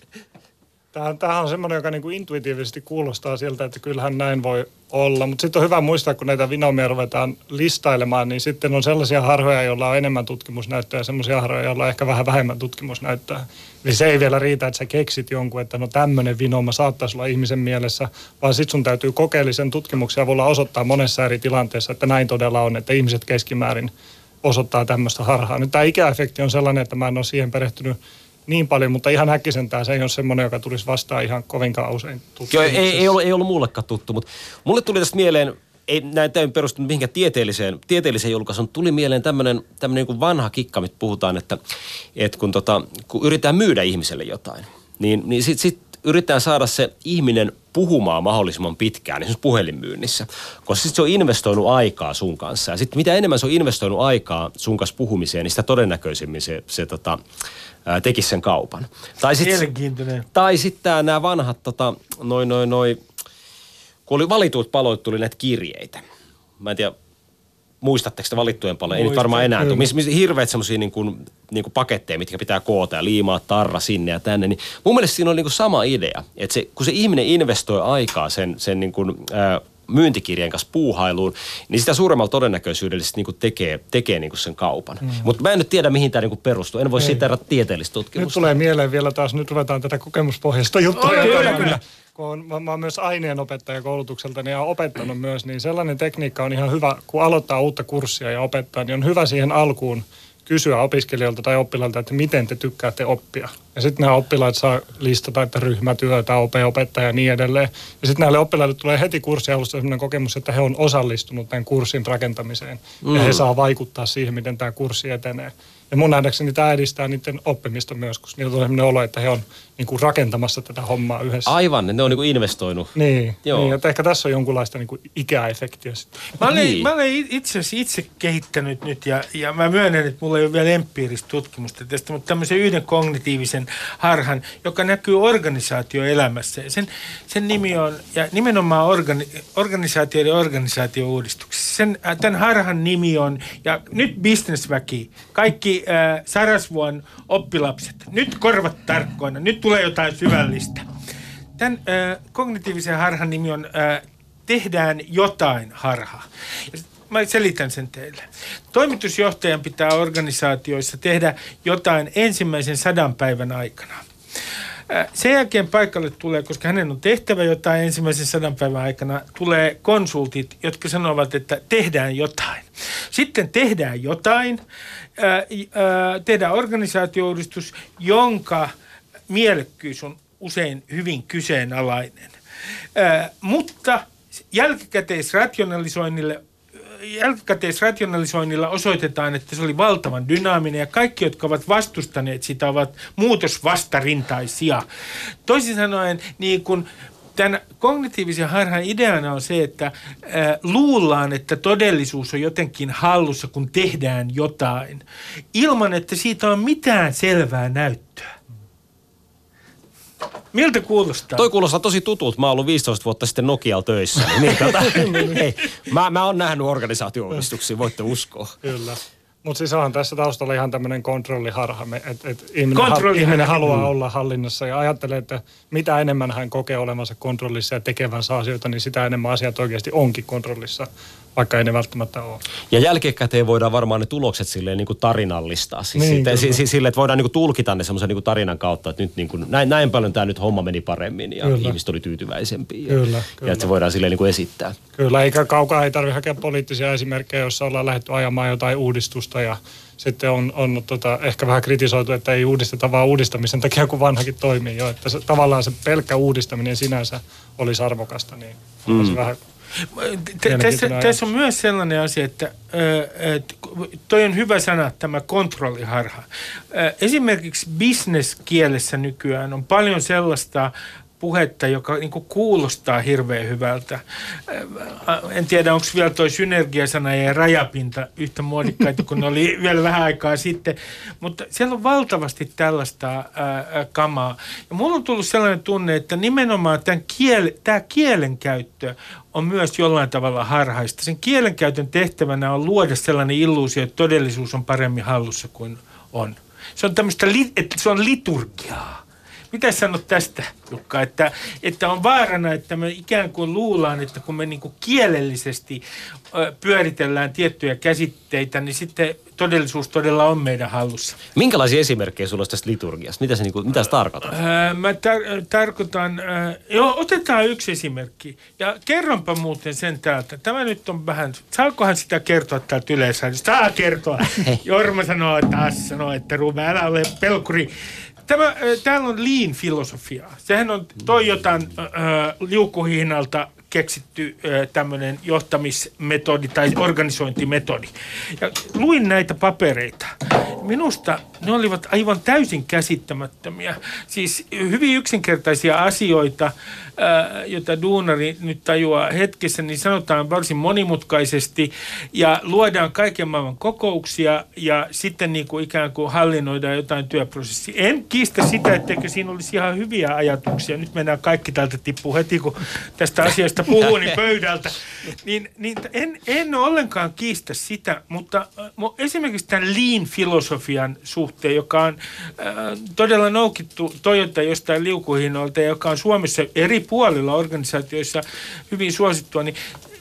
Tämähän on semmoinen, joka niinku intuitiivisesti kuulostaa siltä, että kyllähän näin voi olla. Mutta sitten on hyvä muistaa, kun näitä vinomia ruvetaan listailemaan, niin sitten on sellaisia harhoja, joilla on enemmän tutkimusnäyttöä ja sellaisia harhoja, joilla on ehkä vähän vähemmän tutkimusnäyttöä. Eli se ei vielä riitä, että sä keksit jonkun, että no tämmöinen vinoma saattaisi olla ihmisen mielessä, vaan sitten sun täytyy kokeellisen tutkimuksen avulla osoittaa monessa eri tilanteessa, että näin todella on, että ihmiset keskimäärin osoittaa tämmöistä harhaa. Nyt tämä ikäefekti on sellainen, että mä en ole siihen perehtynyt niin paljon, mutta ihan äkkisentään se ei ole semmoinen, joka tulisi vastaan ihan kovinkaan usein Joo, ei, ei, ollut, ei ollut mullekaan tuttu, mutta mulle tuli tästä mieleen, ei näin ei perustunut mihinkään tieteelliseen, tieteelliseen julkaisuun. Tuli mieleen tämmöinen niin vanha kikka, mitä puhutaan, että, että kun, tota, kun yritetään myydä ihmiselle jotain, niin, niin sitten sit yritetään saada se ihminen puhumaan mahdollisimman pitkään niin puhelinmyynnissä. Koska sitten se on investoinut aikaa sun kanssa. Ja sitten mitä enemmän se on investoinut aikaa sun kanssa puhumiseen, niin sitä todennäköisemmin se, se tota, tekisi sen kaupan. Tai sitten. Tai sitten nämä vanhat, tota, noin, noin, noin, kun oli valituit paloit, tuli näitä kirjeitä. Mä en tiedä, muistatteko te valittujen paljon? Ei nyt varmaan enää tule. Missä mis, hirveät semmoisia niin kuin, niin kuin paketteja, mitkä pitää koota ja liimaa tarra sinne ja tänne. Niin mun mielestä siinä on niin kuin sama idea, että se, kun se ihminen investoi aikaa sen, sen niin kuin, ää, myyntikirjeen kanssa puuhailuun, niin sitä suuremmalla todennäköisyydellä niin kuin tekee, tekee niin kuin sen kaupan. Mm. Mutta mä en nyt tiedä, mihin tämä niin kuin perustuu. En voi Ei. siitä tieteellistä tutkimusta. Nyt tulee mieleen vielä taas, nyt ruvetaan tätä kokemuspohjaista juttua. Oh, kyllä, kyllä. Kun on, mä, mä oon myös aineenopettaja koulutukselta niin olen opettanut myös, niin sellainen tekniikka on ihan hyvä, kun aloittaa uutta kurssia ja opettaa, niin on hyvä siihen alkuun kysyä opiskelijoilta tai oppilailta, että miten te tykkäätte oppia. Ja sitten nämä oppilaat saa listata, että ryhmätyötä, opeopettaja ja niin edelleen. Ja sitten näille oppilaille tulee heti kurssialusta sellainen kokemus, että he on osallistunut tämän kurssin rakentamiseen. Mm. Ja he saa vaikuttaa siihen, miten tämä kurssi etenee. Ja mun nähdäkseni tämä edistää niiden oppimista myös, koska niillä on sellainen olo, että he on niin kuin rakentamassa tätä hommaa yhdessä. Aivan, ne on niin kuin investoinut. Niin, Joo. niin, että ehkä tässä on jonkunlaista niin kuin ikäefektiä sitten. Mä olen, niin. mä olen itse asiassa itse kehittänyt nyt, ja, ja mä myönnän, että mulla ei ole vielä empiiristä tutkimusta tästä, mutta tämmöisen yhden kognitiivisen harhan, joka näkyy organisaatioelämässä. Ja sen, sen nimi on, ja nimenomaan organi, organisaatioiden organisaatio-uudistuksessa. Sen, äh, tämän harhan nimi on, ja nyt bisnesväki, kaikki äh, Sarasvuon oppilapset, nyt korvat tarkkoina, nyt tulee jotain syvällistä. Tämän äh, kognitiivisen harhan nimi on äh, Tehdään jotain harha. Mä selitän sen teille. Toimitusjohtajan pitää organisaatioissa tehdä jotain ensimmäisen sadan päivän aikana. Sen jälkeen paikalle tulee, koska hänen on tehtävä jotain ensimmäisen sadan päivän aikana, tulee konsultit, jotka sanovat, että tehdään jotain. Sitten tehdään jotain, tehdään organisaatiouudistus, jonka mielekkyys on usein hyvin kyseenalainen. Mutta jälkikäteisrationalisoinnille jälkikäteisrationalisoinnilla osoitetaan, että se oli valtavan dynaaminen ja kaikki, jotka ovat vastustaneet sitä, ovat muutosvastarintaisia. Toisin sanoen, niin kuin tämän kognitiivisen harhan ideana on se, että luullaan, että todellisuus on jotenkin hallussa, kun tehdään jotain, ilman että siitä on mitään selvää näyttöä. Miltä kuulostaa? Toi kuulostaa tosi tutulta. Mä oon ollut 15 vuotta sitten Nokialla töissä. Niin, niin, tota, *laughs* hei, mä, mä oon nähnyt organisaatio voitte uskoa. Kyllä. Mutta siis onhan tässä taustalla ihan tämmöinen kontrolliharha, että et ihminen, ha, ihminen haluaa mm. olla hallinnassa ja ajattelee, että mitä enemmän hän kokee olevansa kontrollissa ja tekevänsä asioita, niin sitä enemmän asiat oikeasti onkin kontrollissa vaikka ei ne välttämättä ole. Ja jälkikäteen voidaan varmaan ne tulokset silleen niin kuin tarinallistaa. Siis niin, sitten, siis, sille, että voidaan niin kuin tulkita ne semmoisen niin kuin tarinan kautta, että nyt niin kuin, näin, näin paljon tämä nyt homma meni paremmin ja kyllä. ihmiset oli tyytyväisempiä. Kyllä, ja, kyllä. ja että se voidaan silleen niin kuin esittää. Kyllä, eikä kaukaa ei tarvitse hakea poliittisia esimerkkejä, joissa ollaan lähdetty ajamaan jotain uudistusta ja sitten on, on tota, ehkä vähän kritisoitu, että ei uudisteta vaan uudistamisen takia, kun vanhakin toimii jo. Että se, tavallaan se pelkkä uudistaminen sinänsä olisi arvokasta, niin mm. se vähän tässä, tässä on myös sellainen asia, että, että toi on hyvä sana, tämä kontrolliharha. Esimerkiksi bisneskielessä nykyään on paljon sellaista puhetta, joka niin kuulostaa hirveän hyvältä. En tiedä, onko vielä tuo synergiasana ja rajapinta yhtä muodikkaita kuin ne oli *laughs* vielä vähän aikaa sitten, mutta siellä on valtavasti tällaista ää, kamaa. Ja mulla on tullut sellainen tunne, että nimenomaan tämän kiel, tämä kielenkäyttö on myös jollain tavalla harhaista. Sen kielenkäytön tehtävänä on luoda sellainen illuusio, että todellisuus on paremmin hallussa kuin on. Se on tämmöistä, että se on liturgiaa. Mitä sanot tästä, Jukka, että, että on vaarana, että me ikään kuin luullaan, että kun me niin kuin kielellisesti pyöritellään tiettyjä käsitteitä, niin sitten todellisuus todella on meidän hallussa. Minkälaisia esimerkkejä sulla on tästä liturgiasta? Mitä, se, niin kuin, mitä sä tarkoitat? Ää, mä tar- tarkoitan, ää, joo, otetaan yksi esimerkki. Ja kerronpa muuten sen täältä. Tämä nyt on vähän, saakohan sitä kertoa täältä yleensä? Saa kertoa. Jorma sanoo taas, sanoo, että Ruve, älä ole pelkuri. Tämä, täällä on lean-filosofia. Sehän on Toyotan äh, liukuhihnalta keksitty tämmöinen johtamismetodi tai organisointimetodi. Ja luin näitä papereita. Minusta ne olivat aivan täysin käsittämättömiä. Siis hyvin yksinkertaisia asioita, joita duunari nyt tajuaa hetkessä, niin sanotaan varsin monimutkaisesti ja luodaan kaiken maailman kokouksia ja sitten niin kuin ikään kuin hallinnoidaan jotain työprosessia. En kiistä sitä, etteikö siinä olisi ihan hyviä ajatuksia. Nyt mennään kaikki täältä tippuu heti, kun tästä asiasta puhuu, niin pöydältä. Niin, niin en, en ollenkaan kiistä sitä, mutta esimerkiksi tämän lean-filosofian suhteen, joka on äh, todella noukittu Toyota jostain liukuhinnoilta, joka on Suomessa eri puolilla organisaatioissa hyvin suosittua, niin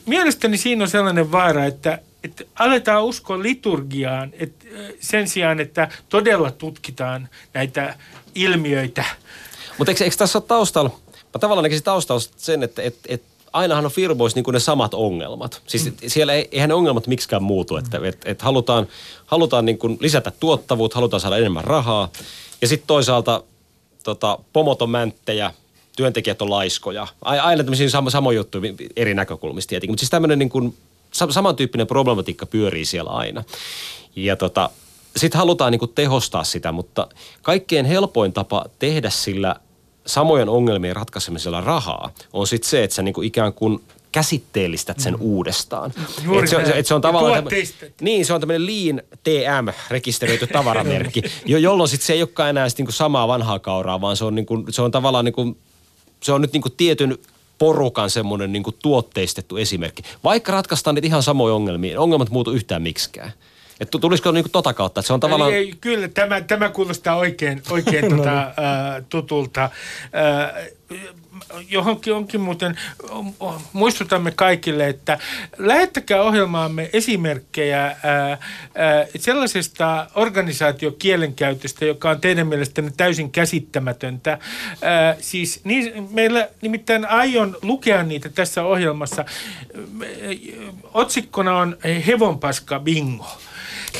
mielestäni siinä on sellainen vaara, että, että aletaan uskoa liturgiaan että sen sijaan, että todella tutkitaan näitä ilmiöitä. Mutta eikö, eikö tässä ole taustalla, mä tavallaan näkisin taustalla sen, että et, et ainahan on firmoissa niin ne samat ongelmat. Siis mm. siellä ei, eihän ne ongelmat miksikään muutu, että et, et halutaan, halutaan niin kuin lisätä tuottavuutta, halutaan saada enemmän rahaa. Ja sitten toisaalta tota, pomot on mänttejä, työntekijät on laiskoja. Aina tämmöisiä samo, samoja juttuja eri näkökulmista tietenkin, mutta siis tämmöinen niin kuin, samantyyppinen problematiikka pyörii siellä aina. Ja tota, sitten halutaan niin kuin tehostaa sitä, mutta kaikkein helpoin tapa tehdä sillä samojen ongelmien ratkaisemisella rahaa on sitten se, että sä niin kuin ikään kuin käsitteellistät sen mm. uudestaan. Juuri et se, et se on tavallaan... Tämä, niin, se on tämmöinen Lean TM, rekisteröity tavaramerkki, *laughs* jo, jolloin sit se ei olekaan enää sit niinku samaa vanhaa kauraa, vaan se on, niinku, se on tavallaan niinku, se on nyt niinku tietyn porukan semmoinen niinku tuotteistettu esimerkki. Vaikka ratkaistaan niitä ihan samoja ongelmia, ongelmat muutu yhtään miksikään. Että tulisiko niinku tota kautta, että se on tavallaan... Ei, ei, kyllä, tämä, tämä kuulostaa oikein, oikein *laughs* no. tota, äh, tutulta. Äh, johonkin onkin muuten, muistutamme kaikille, että lähettäkää ohjelmaamme esimerkkejä ää, ää, sellaisesta organisaatiokielenkäytöstä, joka on teidän mielestänne täysin käsittämätöntä. Ää, siis niin, meillä nimittäin aion lukea niitä tässä ohjelmassa. Otsikkona on Hevonpaska bingo.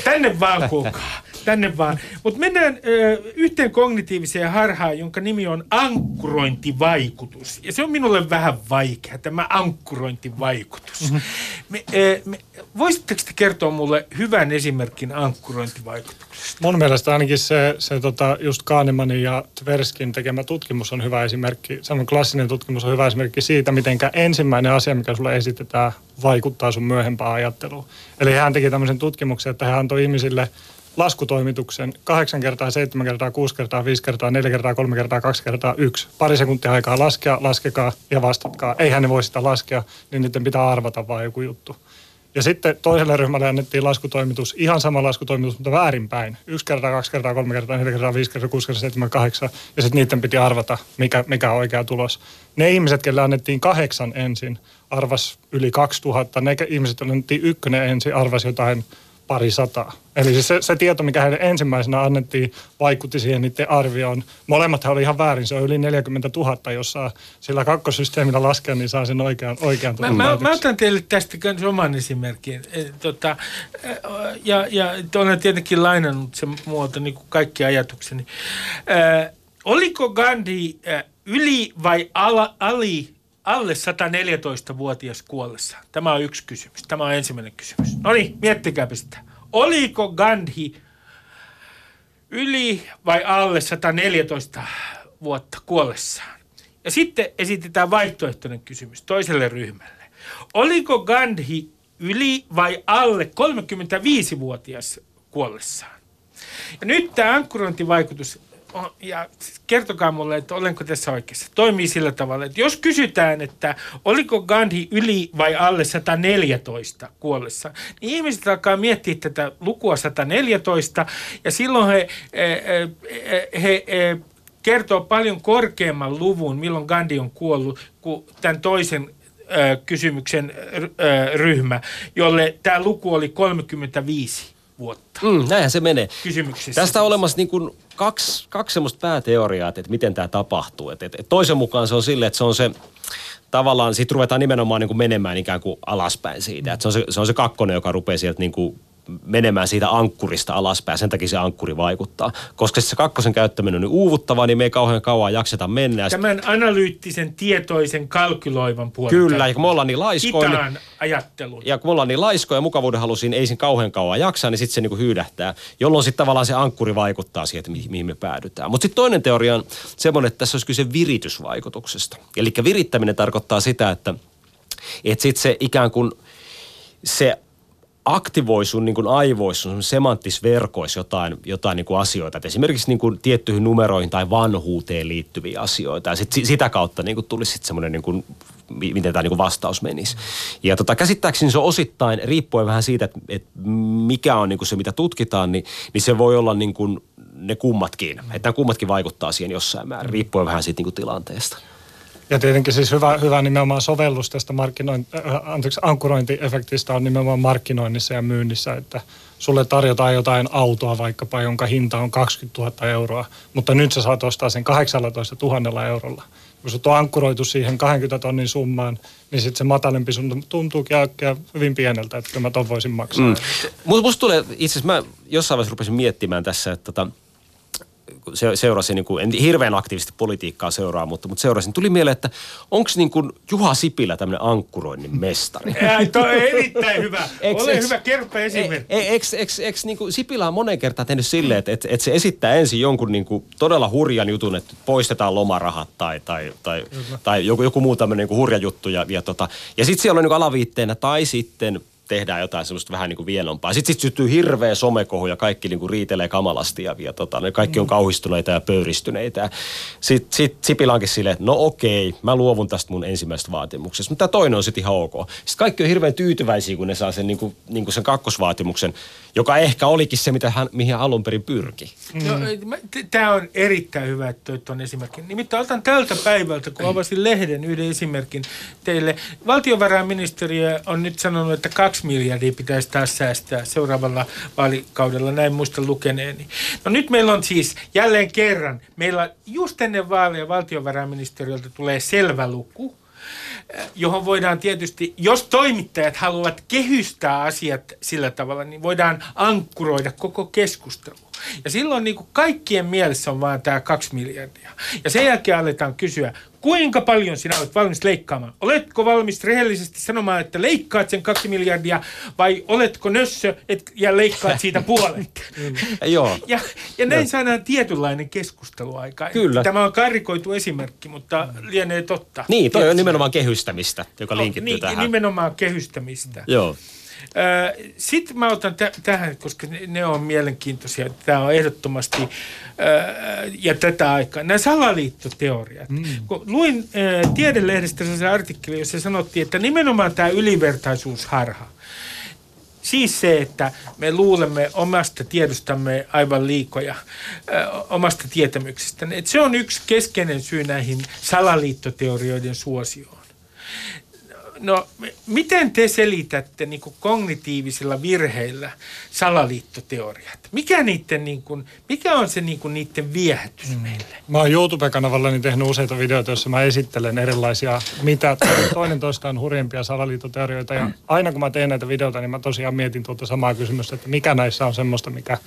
Tänne vaan kuulkaa tänne vaan. Mutta mennään ö, yhteen kognitiiviseen harhaan, jonka nimi on ankkurointivaikutus. Ja se on minulle vähän vaikea, tämä ankkurointivaikutus. Mm-hmm. Me, ö, me, voisitteko te kertoa mulle hyvän esimerkin ankkurointivaikutuksesta? Mun mielestä ainakin se, se tota, just Kahnemanin ja Tverskin tekemä tutkimus on hyvä esimerkki. Samoin klassinen tutkimus on hyvä esimerkki siitä, miten ensimmäinen asia, mikä sulle esitetään, vaikuttaa sun myöhempään ajatteluun. Eli hän teki tämmöisen tutkimuksen, että hän antoi ihmisille – laskutoimituksen 8 kertaa, 7 kertaa, 6 kertaa, 5 kertaa, 4 kertaa, 3 kertaa, 2 kertaa, 1. Pari sekuntia aikaa laskea, laskekaa ja vastatkaa. Eihän ne voi sitä laskea, niin niiden pitää arvata vaan joku juttu. Ja sitten toiselle ryhmälle annettiin laskutoimitus, ihan sama laskutoimitus, mutta väärinpäin. Yksi kertaa, kaksi kertaa, kolme kertaa, neljä kertaa, viisi kertaa, kuusi kertaa, seitsemän, kahdeksan. Ja sitten niiden piti arvata, mikä, mikä on oikea tulos. Ne ihmiset, kelle annettiin kahdeksan ensin, arvas yli 2000. Ne ihmiset, joille annettiin ykkönen ensin, arvas jotain pari sataa. Eli siis se, se tieto, mikä heille ensimmäisenä annettiin, vaikutti siihen niiden arvioon. Molemmat oli ihan väärin, se on yli 40 000, jos saa sillä kakkosysteemillä laskea, niin saa sen oikean, oikean mä, mä, mä, otan teille tästä myös oman esimerkin. E, tota, ja, ja olen tietenkin lainannut sen muoto, niin kuin kaikki ajatukseni. Ä, oliko Gandhi ä, yli vai ala, ali alle 114-vuotias kuollessa? Tämä on yksi kysymys. Tämä on ensimmäinen kysymys. No niin, miettikääpä sitä. Oliko Gandhi yli vai alle 114 vuotta kuollessaan? Ja sitten esitetään vaihtoehtoinen kysymys toiselle ryhmälle. Oliko Gandhi yli vai alle 35-vuotias kuollessaan? Ja nyt tämä ankkurointivaikutus ja kertokaa mulle, että olenko tässä oikeassa. Toimii sillä tavalla, että jos kysytään, että oliko Gandhi yli vai alle 114 kuollessa, niin ihmiset alkaa miettiä tätä lukua 114 ja silloin he, he, he, he kertoo paljon korkeamman luvun, milloin Gandhi on kuollut, kuin tämän toisen kysymyksen ryhmä, jolle tämä luku oli 35 vuotta. Mm, näinhän se menee. Kysymyksissä. Tästä on olemassa niin kuin kaksi, kaksi semmoista pääteoriaa, että, että miten tämä tapahtuu. Et, et, toisen mukaan se on sille, että se on se tavallaan, sitten ruvetaan nimenomaan niin kuin menemään ikään kuin alaspäin siitä. Että se, on se, se on se kakkonen, joka rupeaa sieltä niin kuin menemään siitä ankkurista alaspäin. Sen takia se ankkuri vaikuttaa. Koska se kakkosen käyttäminen on niin uuvuttavaa, niin me ei kauhean kauan jakseta mennä. Tämän analyyttisen, tietoisen, kalkyloivan puolen. Kyllä, ja kun me ollaan niin laiskoja. Hitaan ajattelun. Ja kun me ollaan niin laiskoja ja mukavuuden halusin, ei sen kauhean kauan jaksaa, niin sitten se niinku hyydähtää. Jolloin sitten tavallaan se ankkuri vaikuttaa siihen, että mihin, mihin me päädytään. Mutta sitten toinen teoria on semmoinen, että tässä olisi kyse viritysvaikutuksesta. Eli virittäminen tarkoittaa sitä, että, että sitten se ikään kuin se aktivoi sun niin kuin aivoissa, sun semanttisverkoissa jotain, jotain niin kuin asioita. Et esimerkiksi niin kuin tiettyihin numeroihin tai vanhuuteen liittyviä asioita. Ja sit, sitä kautta niin kuin tulisi sitten semmoinen, niin kuin, miten tämä niin kuin vastaus menisi. Ja tota, käsittääkseni se osittain, riippuen vähän siitä, että, että mikä on niin kuin se, mitä tutkitaan, niin, niin se voi olla niin kuin ne kummatkin. Että nämä kummatkin vaikuttaa siihen jossain määrin, riippuen vähän siitä niin kuin tilanteesta. Ja tietenkin siis hyvä, hyvä nimenomaan sovellus tästä markkinoin, äh, anteeksi, on nimenomaan markkinoinnissa ja myynnissä, että sulle tarjotaan jotain autoa vaikkapa, jonka hinta on 20 000 euroa, mutta nyt sä saat ostaa sen 18 000 eurolla. kun sut on ankkuroitu siihen 20 tonnin summaan, niin sitten se matalempi sun tuntuukin äkkiä hyvin pieneltä, että mä ton voisin maksaa. Mm. Musta tulee, itse asiassa mä jossain vaiheessa rupesin miettimään tässä, että tota, kun se, seurasin, niin kuin, en hirveän aktiivisesti politiikkaa seuraa, mutta, mutta seurasin. Tuli mieleen, että onko niin kuin Juha Sipilä tämmöinen ankkuroinnin mestari? *laughs* Ei, toi on erittäin hyvä. Eks- Ole eks- hyvä, kerropa esimerkki. Eikö niin kuin Sipilä on monen kertaan tehnyt silleen, että, että, että se esittää ensin jonkun niin kuin todella hurjan jutun, että poistetaan lomarahat tai, tai, tai, tai joku, joku muu tämmöinen niin hurja juttu. Ja, ja, tota, ja sitten siellä on niin kuin alaviitteenä tai sitten tehdään jotain semmoista vähän niin kuin vienompaa. Sitten sit syttyy hirveä somekohu ja kaikki niin kuin riitelee kamalasti ja, ja tota, ne kaikki on kauhistuneita ja pöyristyneitä. Sitten sit Sipilä onkin silleen, että no okei, mä luovun tästä mun ensimmäisestä vaatimuksesta. Mutta tämä toinen on sitten ihan ok. Sitten kaikki on hirveän tyytyväisiä, kun ne saa sen, niin kuin, niin kuin sen kakkosvaatimuksen, joka ehkä olikin se, mitä hän, mihin alun perin pyrki. No, Tämä on erittäin hyvä, että tuon esimerkin. Nimittäin otan tältä päivältä, kun avasin lehden yhden esimerkin teille. Valtiovarainministeriö on nyt sanonut, että kaksi miljardia pitäisi taas säästää seuraavalla vaalikaudella, näin muista lukeneeni. No nyt meillä on siis jälleen kerran, meillä just ennen vaaleja valtiovarainministeriöltä tulee selvä luku, johon voidaan tietysti, jos toimittajat haluavat kehystää asiat sillä tavalla, niin voidaan ankkuroida koko keskustelu. Ja silloin niin kuin kaikkien mielessä on vaan tämä kaksi miljardia. Ja sen jälkeen aletaan kysyä, kuinka paljon sinä olet valmis leikkaamaan? Oletko valmis rehellisesti sanomaan, että leikkaat sen kaksi miljardia vai oletko nössö et, ja leikkaat siitä *laughs* puolet? Joo. Ja, ja näin saadaan tietynlainen keskustelu aikaan. Kyllä. Tämä on karikoitu esimerkki, mutta lienee totta. Niin, toi on nimenomaan kehystämistä, joka linkittyy niin, tähän. Nimenomaan kehystämistä. Joo. Sitten mä otan tä- tähän, koska ne, ne on mielenkiintoisia. Tämä on ehdottomasti, äh, ja tätä aikaa, nämä salaliittoteoriat. Mm. Kun luin äh, Tiedelehdestä sellaisen artikkelin, jossa sanottiin, että nimenomaan tämä ylivertaisuusharha, Siis se, että me luulemme omasta tiedostamme aivan liikoja, ö, omasta tietämyksestä. Että se on yksi keskeinen syy näihin salaliittoteorioiden suosioon. No, miten te selitätte niin kuin kognitiivisilla virheillä salaliittoteoriat? Mikä, niiden, niin kuin, mikä on se niin kuin niiden viehätys mm. meille? Mä oon YouTube-kanavallani tehnyt useita videoita, joissa mä esittelen erilaisia, mitä toinen toistaan hurjempia salaliittoteorioita. Ja aina kun mä teen näitä videoita, niin mä tosiaan mietin tuota samaa kysymystä, että mikä näissä on semmoista, mikä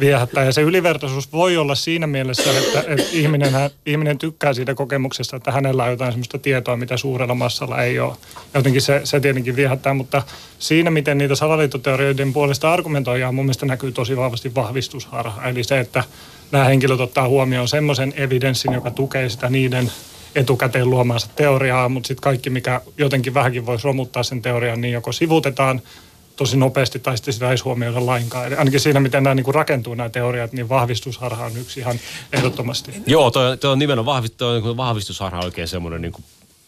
viehättää. Ja se ylivertaisuus voi olla siinä mielessä, että, että ihminen, ihminen tykkää siitä kokemuksesta, että hänellä on jotain semmoista tietoa, mitä suurella massalla ei ole. Jotenkin se, se tietenkin viehättää, mutta siinä, miten niitä salaliittoteorioiden puolesta argumentoidaan, mun mielestä näkyy tosi vahvasti vahvistusharha. Eli se, että nämä henkilöt ottaa huomioon semmoisen evidenssin, joka tukee sitä niiden etukäteen luomaansa teoriaa, mutta sitten kaikki, mikä jotenkin vähänkin voisi romuttaa sen teorian, niin joko sivutetaan tosi nopeasti tai sitten sitä ei huomioida lainkaan. Eli ainakin siinä, miten nämä niin rakentuu nämä teoriat, niin vahvistusharha on yksi ihan ehdottomasti. Joo, toi, toi on nimenomaan vahvist, toi on niin vahvistusharha oikein semmoinen niin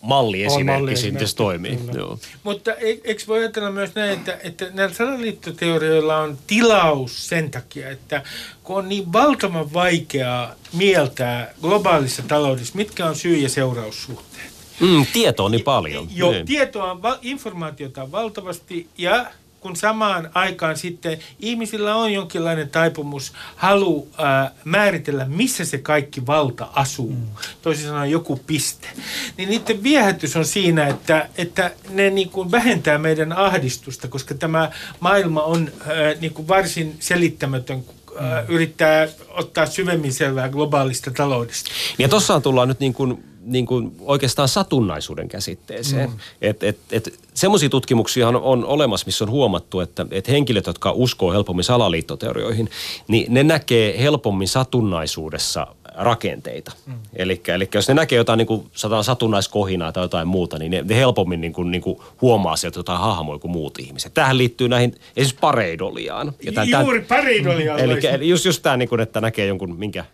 malliesimerkki, siitä se toimii. Joo. Mutta e- eikö voi ajatella myös näin, että, että näillä salaliittoteorioilla on tilaus sen takia, että kun on niin valtavan vaikeaa mieltää globaalissa taloudessa, mitkä on syy- ja seuraussuhteet. Mm, tietoa on niin paljon. Jo, Niin. tietoa, informaatiota on valtavasti ja kun samaan aikaan sitten ihmisillä on jonkinlainen taipumus, halu ää, määritellä, missä se kaikki valta asuu, mm. toisin sanoen joku piste, niin niiden viehätys on siinä, että, että ne niin kuin vähentää meidän ahdistusta, koska tämä maailma on ää, niin kuin varsin selittämätön, kun ää, yrittää ottaa syvemmin selvää globaalista taloudesta. Ja tuossa tullaan nyt niin kuin, niin kuin oikeastaan satunnaisuuden käsitteeseen. Mm. Et, et, et, semmoisia tutkimuksia on, on olemassa, missä on huomattu, että et henkilöt, jotka uskoo helpommin salaliittoteorioihin, niin ne näkee helpommin satunnaisuudessa rakenteita. Mm. Eli jos ne näkee jotain niin kuin satunnaiskohinaa tai jotain muuta, niin ne, ne helpommin niin kuin, niin kuin huomaa sieltä jotain hahmoja kuin muut ihmiset. Tähän liittyy näihin esimerkiksi pareidoliaan. Ja tän- Juuri pareidolia Eli eli just, just tämä, niin kuin, että näkee jonkun, minkä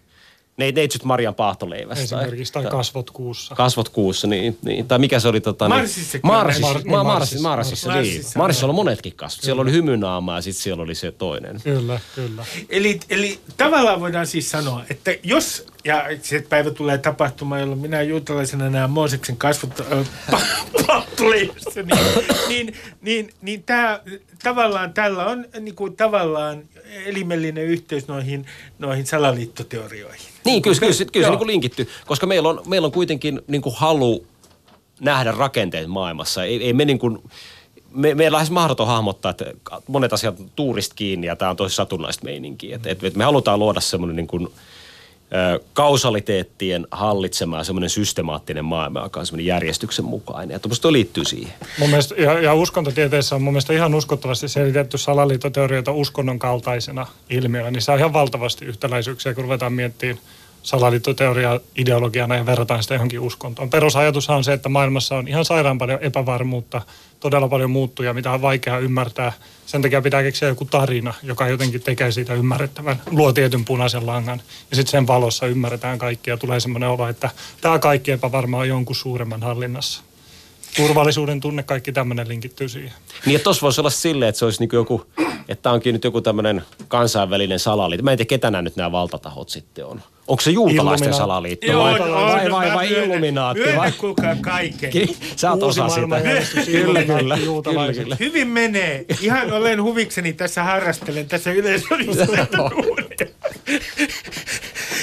ne, neitsyt Marjan paahtoleivästä. Esimerkiksi tai kasvot kuussa. Kasvot kuussa, niin, niin. Tai mikä se oli? Tota, niin, Marsissa, Mar- Marsissa, Marsissa, Marsissa. niin. Marsissa oli monetkin kasvot. Siellä oli hymynaama ja sitten siellä oli se toinen. Kyllä, kyllä. Eli, eli tavallaan voidaan siis sanoa, että jos, ja se päivä tulee tapahtumaan, jolloin minä juutalaisena näen Mooseksen kasvot *laughs* pattuleivassa, niin, niin, niin, niin tämä, tavallaan tällä on niin kuin, tavallaan elimellinen yhteys noihin, noihin salaliittoteorioihin. Niin, kyllä, kyllä, kyllä, kyllä se niin kuin linkitty, koska meillä on, meillä on kuitenkin niin kuin halu nähdä rakenteet maailmassa. Ei, ei me niin kuin, me, me lähes mahdoton hahmottaa, että monet asiat on tuurista kiinni ja tämä on tosi satunnaista meininkiä. Et, et me halutaan luoda semmoinen niin kuin, kausaliteettien hallitsemaan semmoinen systemaattinen maailma, joka on semmoinen järjestyksen mukainen. Ja tuommoista liittyy siihen. Mun mielestä, ja, ja uskontotieteessä on mun mielestä ihan uskottavasti selitetty salaliittoteorioita uskonnon kaltaisena ilmiönä. Niin se on ihan valtavasti yhtäläisyyksiä, kun ruvetaan miettimään salaliittoteoria ideologiana ja verrataan sitä johonkin uskontoon. Perusajatus on se, että maailmassa on ihan sairaan paljon epävarmuutta, todella paljon muuttuja, mitä on vaikea ymmärtää. Sen takia pitää keksiä joku tarina, joka jotenkin tekee siitä ymmärrettävän, luo tietyn punaisen langan. Ja sitten sen valossa ymmärretään kaikki ja tulee semmoinen olo, että tämä kaikki epävarma on jonkun suuremman hallinnassa turvallisuuden tunne, kaikki tämmöinen linkittyy siihen. Niin, tuossa voisi olla silleen, että se olisi niin joku, että onkin nyt joku tämmöinen kansainvälinen salaliitto. Mä en tiedä, ketä nämä nyt nämä valtatahot sitten on. Onko se juutalaisten Illumina- salaliitto Joo, vai, on, vai, vai, vai Illuminaatti? Vai? Myönnän kuulkaa kaiken. Ki- Sä oot osa sitä. Kyllä, kyllä. kyllä. Hyvin menee. Ihan olen huvikseni tässä harrastelen tässä yleisöllistä *laughs*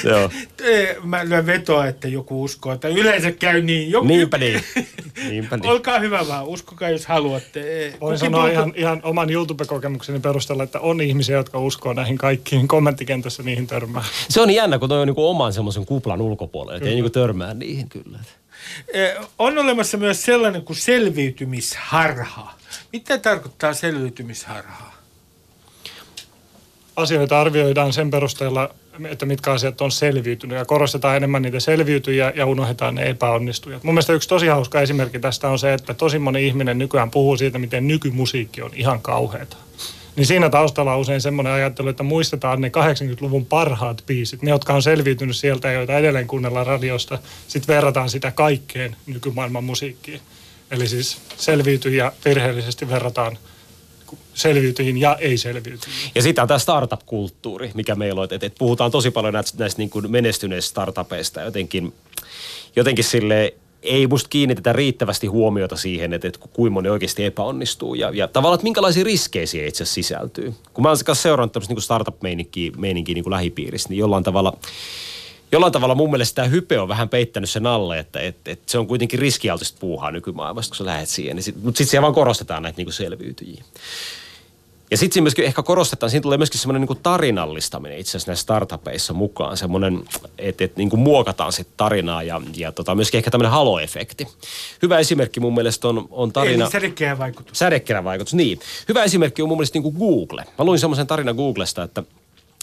Joo. *laughs* Mä lyön vetoa, että joku uskoo, että yleensä käy niin. Joku, Niinpä niin. *laughs* Niinpä niin. Olkaa hyvä vaan, uskokaa jos haluatte. Voin Kukin sanoa puhuu- ihan, ihan oman YouTube-kokemukseni perusteella, että on ihmisiä, jotka uskoo näihin kaikkiin. Kommenttikentässä niihin törmää. Se on jännä, kun toi on niinku oman semmoisen kuplan ulkopuolella, että ei niinku törmää niihin kyllä. Eh, On olemassa myös sellainen kuin selviytymisharha. Mitä tarkoittaa selviytymisharha? Asioita arvioidaan sen perusteella, että mitkä asiat on selviytynyt ja korostetaan enemmän niitä selviytyjiä ja unohdetaan ne epäonnistujat. Mun mielestä yksi tosi hauska esimerkki tästä on se, että tosi moni ihminen nykyään puhuu siitä, miten nykymusiikki on ihan kauheata. Niin siinä taustalla on usein semmoinen ajattelu, että muistetaan ne 80-luvun parhaat biisit, ne jotka on selviytynyt sieltä ja joita edelleen kuunnellaan radiosta. Sitten verrataan sitä kaikkeen nykymaailman musiikkiin. Eli siis selviytyjiä virheellisesti verrataan selviytyihin ja ei-selviytyihin. Ja sitten on tämä startup-kulttuuri, mikä meillä on, että, että puhutaan tosi paljon näistä, näistä niin kuin menestyneistä startupeista jotenkin, jotenkin sille ei musta kiinnitetä riittävästi huomiota siihen, että, että kuinka moni oikeasti epäonnistuu ja, ja tavallaan, että minkälaisia riskejä siihen itse asiassa sisältyy. Kun mä kanssa seurannut tämmöistä niin startup-meininkiä meininkiä niin kuin lähipiirissä, niin jollain tavalla jollain tavalla mun mielestä tämä hype on vähän peittänyt sen alle, että, että, että se on kuitenkin riskialtista puuhaa nykymaailmasta, kun sä lähdet siihen. Niin mutta sitten siellä vaan korostetaan näitä niin selviytyjiä. Ja sitten siinä myöskin ehkä korostetaan, siinä tulee myöskin semmoinen niin tarinallistaminen itse asiassa näissä startupeissa mukaan. Semmoinen, että, että niin muokataan sitä tarinaa ja, ja tota, myöskin ehkä tämmöinen halo-efekti. Hyvä esimerkki mun mielestä on, on tarina... Eli sädekeä vaikutus. Sädekerän vaikutus, niin. Hyvä esimerkki on mun mielestä niin kuin Google. Mä luin semmoisen tarinan Googlesta, että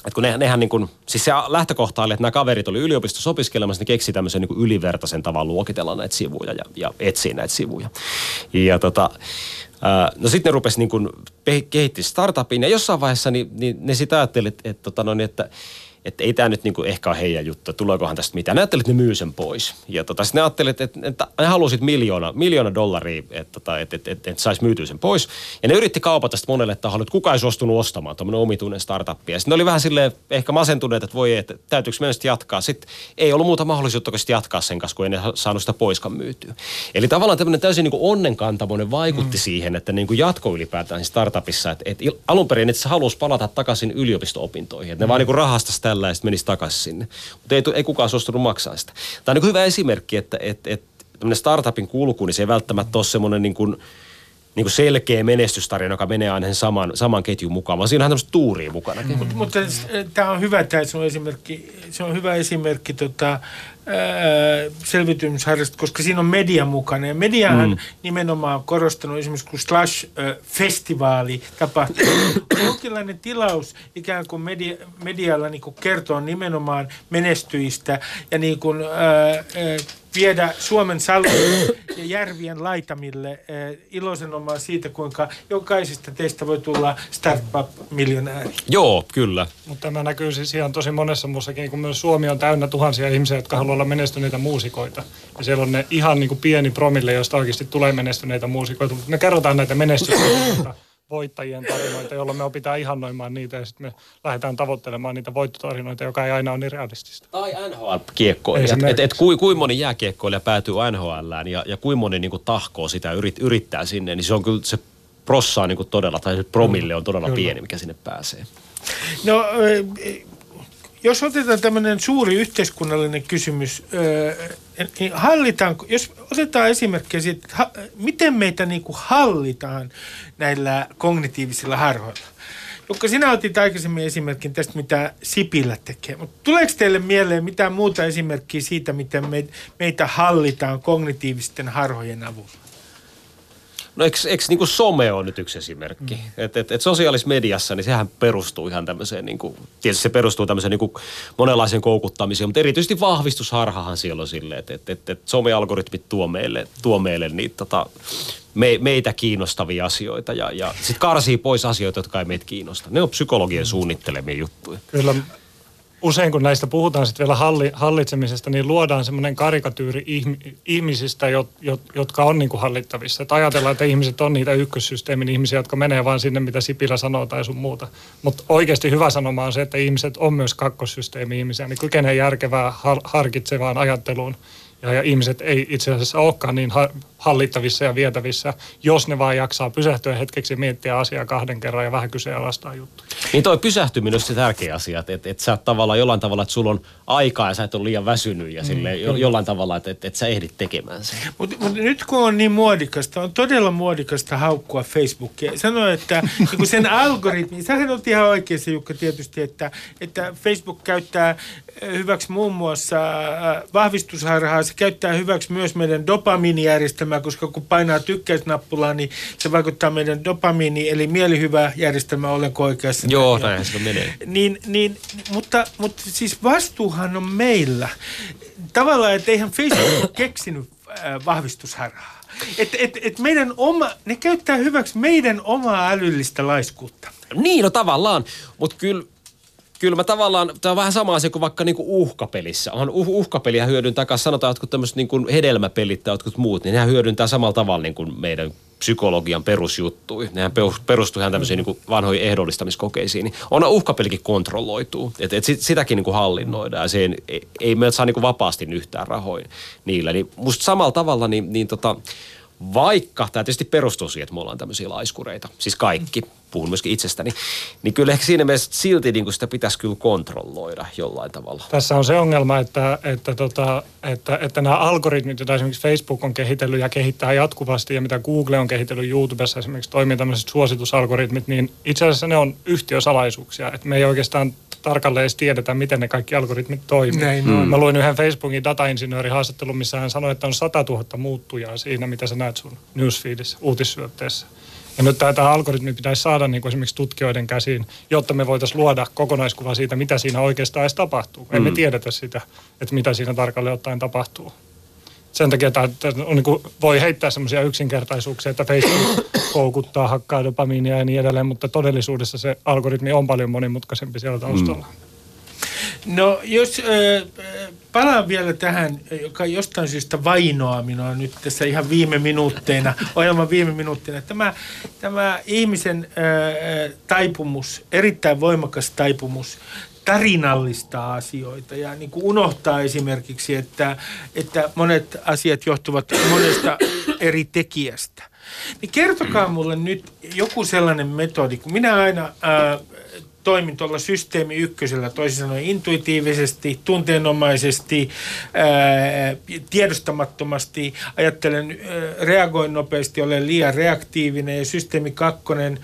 että kun ne, nehän niin kuin, siis se lähtökohta oli, että nämä kaverit oli yliopistossa opiskelemassa, ne keksi tämmöisen niin ylivertaisen tavan luokitella näitä sivuja ja, ja etsiä näitä sivuja. Ja tota, no sitten ne rupesi niin pe- kehitti startupin ja jossain vaiheessa niin, niin ne sitä ajatteli, että, että, tota noin, että että ei tämä nyt niinku ehkä ole heidän juttu, tuleekohan tästä mitään. Ne ajattelivat, että ne myy sen pois. Ja tota, sitten ne ajattelivat, että, että ne halusivat miljoona, miljoona dollaria, että, tota, että, että, että, että saisi myytyä sen pois. Ja ne yritti kaupata sitä monelle taholle, että kukaan ei suostunut ostamaan tuommoinen omituinen startup. Ja sitten ne oli vähän silleen ehkä masentuneet, että voi, että täytyykö meidän sitten jatkaa. Sitten ei ollut muuta mahdollisuutta kuin jatkaa sen kanssa, kun ei ne saanut sitä poiskaan myytyä. Eli tavallaan tämmöinen täysin niin onnenkantamoinen vaikutti mm. siihen, että niin kuin jatko ylipäätään startupissa. Että, että alun perin että se halusi palata takaisin yliopisto-opintoihin. Että ne mm. vaan niin kuin rahastas sitten menisi takaisin sinne. Mutta ei, ei kukaan suostunut maksaa sitä. Tämä on niin hyvä esimerkki, että, että, että tämmöinen startupin kulku, niin se ei välttämättä ole semmoinen niin kuin, niin kuin selkeä menestystarina, joka menee aina saman, saman ketjun mukaan, vaan siinä on tämmöistä tuuria mukana. Mm. Mutta tämä on hyvä, tämä on esimerkki, se on hyvä esimerkki tota, selviytymisharrasta, koska siinä on media mukana. Ja mediahan mm. nimenomaan korostanut esimerkiksi, kun Slash-festivaali tapahtuu, *coughs* jonkinlainen tilaus ikään kuin media, medialla niin kuin kertoo nimenomaan menestyistä ja niin kuin, ää, ää, viedä Suomen salojen *coughs* ja järvien laitamille äh, ilosanomaa siitä, kuinka jokaisesta teistä voi tulla startup-miljonääri. Joo, kyllä. Mutta tämä näkyy siis ihan tosi monessa muussakin, kun myös Suomi on täynnä tuhansia ihmisiä, jotka haluaa olla menestyneitä muusikoita. Ja siellä on ne ihan niin kuin pieni promille, josta oikeasti tulee menestyneitä muusikoita, mutta me kerrotaan näitä menestyksiä voittajien tarinoita, jolloin me opitaan ihannoimaan niitä ja sitten me lähdetään tavoittelemaan niitä voittotarinoita, joka ei aina ole niin realistista. Tai NHL-kiekkoilijat. Et, et, et kuin, kuin moni jääkiekkoilija päätyy NHLään ja, ja kuin moni niin kuin tahkoo sitä yrit, yrittää sinne, niin se on kyllä se prossa on niin kuin todella, tai se promille on todella Kyllä. pieni, mikä sinne pääsee. No, jos otetaan tämmöinen suuri yhteiskunnallinen kysymys, niin hallitaanko, jos otetaan esimerkkejä siitä, että miten meitä niin kuin hallitaan näillä kognitiivisilla harhoilla. Jukka, sinä otit aikaisemmin esimerkin tästä, mitä Sipilä tekee, mutta tuleeko teille mieleen mitään muuta esimerkkiä siitä, miten me, meitä hallitaan kognitiivisten harhojen avulla? No eikö, eikö niin kuin some on nyt yksi esimerkki? Mm. Et, et, et sosiaalisessa mediassa, niin sehän perustuu ihan tämmöiseen, niin kuin, tietysti se perustuu tämmöiseen niin kuin monenlaiseen koukuttamiseen, mutta erityisesti vahvistusharhahan siellä on silleen, että et, et, et somealgoritmit tuo meille, tuo meille niitä tota, me, meitä kiinnostavia asioita ja, ja sitten karsii pois asioita, jotka ei meitä kiinnosta. Ne on psykologien suunnittelemia juttuja. Kyllä usein kun näistä puhutaan sitten vielä halli, hallitsemisesta, niin luodaan semmoinen karikatyyri ihmi, ihmisistä, jot, jot, jotka on niin kuin hallittavissa. Että ajatellaan, että ihmiset on niitä ykkössysteemin ihmisiä, jotka menee vaan sinne, mitä Sipilä sanoo tai sun muuta. Mutta oikeasti hyvä sanoma on se, että ihmiset on myös kakkossysteemi ihmisiä, niin kykenee järkevään, har, harkitsevaan ajatteluun. Ja, ja ihmiset ei itse asiassa olekaan niin ha- hallittavissa ja vietävissä, jos ne vaan jaksaa pysähtyä hetkeksi ja miettiä asiaa kahden kerran ja vähän kyseenalaistaa juttuja. Niin toi pysähtyminen on se tärkeä asia, että et, et sä tavallaan jollain tavalla, että sulla on aikaa ja sä et ole liian väsynyt ja silleen, jo, jollain tavalla, että et, et sä ehdit tekemään sen. Mutta mut nyt kun on niin muodikasta, on todella muodikasta haukkua Facebookia. Sano, että *laughs* niin sen algoritmi, sähän on ihan oikeassa Jukka tietysti, että, että Facebook käyttää eh, hyväksi muun muassa äh, vahvistusharhaa, se käyttää hyväksi myös meidän dopamiinijärjestelmää, koska kun painaa tykkäysnappulaa, niin se vaikuttaa meidän dopamiini, eli mielihyvä järjestelmä, olenko oikeassa? Joo, näin? se menee. Niin, niin, mutta, mutta siis vastuuhan on meillä. Tavallaan, että eihän Facebook ole keksinyt äh, vahvistusharhaa. Et, et, et meidän oma, ne käyttää hyväksi meidän omaa älyllistä laiskuutta. Niin, no tavallaan, mutta kyllä Kyllä mä tavallaan, tämä on vähän sama asia kuin vaikka niinku uhkapelissä. On uh, uhkapeliä hyödyntää, kanssa sanotaan jotkut tämmöiset niinku hedelmäpelit tai jotkut muut, niin nehän hyödyntää samalla tavalla niin kuin meidän psykologian perusjuttuja. Nehän perus- perustuu ihan tämmöisiin niinku vanhoihin ehdollistamiskokeisiin. Niin on uhkapelikin kontrolloituu, että et sit, sitäkin niinku hallinnoidaan. Se ei, ei me saa niinku vapaasti yhtään rahoin niillä. Niin musta samalla tavalla, niin, niin tota, vaikka tämä tietysti perustuu siihen, että me ollaan tämmöisiä laiskureita, siis kaikki, puhun myöskin itsestäni, niin kyllä ehkä siinä mielessä silti niin kuin sitä pitäisi kyllä kontrolloida jollain tavalla. Tässä on se ongelma, että, että, tota, että, että nämä algoritmit, joita esimerkiksi Facebook on kehitellyt ja kehittää jatkuvasti, ja mitä Google on kehitellyt YouTubessa esimerkiksi toimii tämmöiset suositusalgoritmit, niin itse asiassa ne on yhtiösalaisuuksia. Että me ei oikeastaan tarkalleen edes tiedetä, miten ne kaikki algoritmit toimii. Näin on. Mä luin yhden Facebookin datainsinöörin haastattelun, missä hän sanoi, että on 100 000 muuttujaa siinä, mitä sä näet sun newsfeedissä, uutissyötteessä. Ja nyt tämä, tämä algoritmi pitäisi saada niin kuin esimerkiksi tutkijoiden käsiin, jotta me voitaisiin luoda kokonaiskuva siitä, mitä siinä oikeastaan edes tapahtuu. Mm. Emme tiedetä sitä, että mitä siinä tarkalleen ottaen tapahtuu. Sen takia tämä, on niin kuin, voi heittää semmoisia yksinkertaisuuksia, että Facebook *coughs* koukuttaa, hakkaa dopamiinia ja niin edelleen, mutta todellisuudessa se algoritmi on paljon monimutkaisempi siellä taustalla. Mm. No jos äh, palaan vielä tähän, joka jostain syystä vainoaa minua nyt tässä ihan viime minuutteina, *laughs* ohjelman viime minuutteina. Tämä, tämä ihmisen äh, taipumus, erittäin voimakas taipumus tarinallistaa asioita ja niin kuin unohtaa esimerkiksi, että, että monet asiat johtuvat monesta eri tekijästä. Niin kertokaa mulle nyt joku sellainen metodi, kun minä aina ää, toimin tuolla systeemi ykkösellä, toisin sanoen intuitiivisesti, tunteenomaisesti, ää, tiedostamattomasti, ajattelen, ää, reagoin nopeasti, olen liian reaktiivinen ja systeemi kakkonen,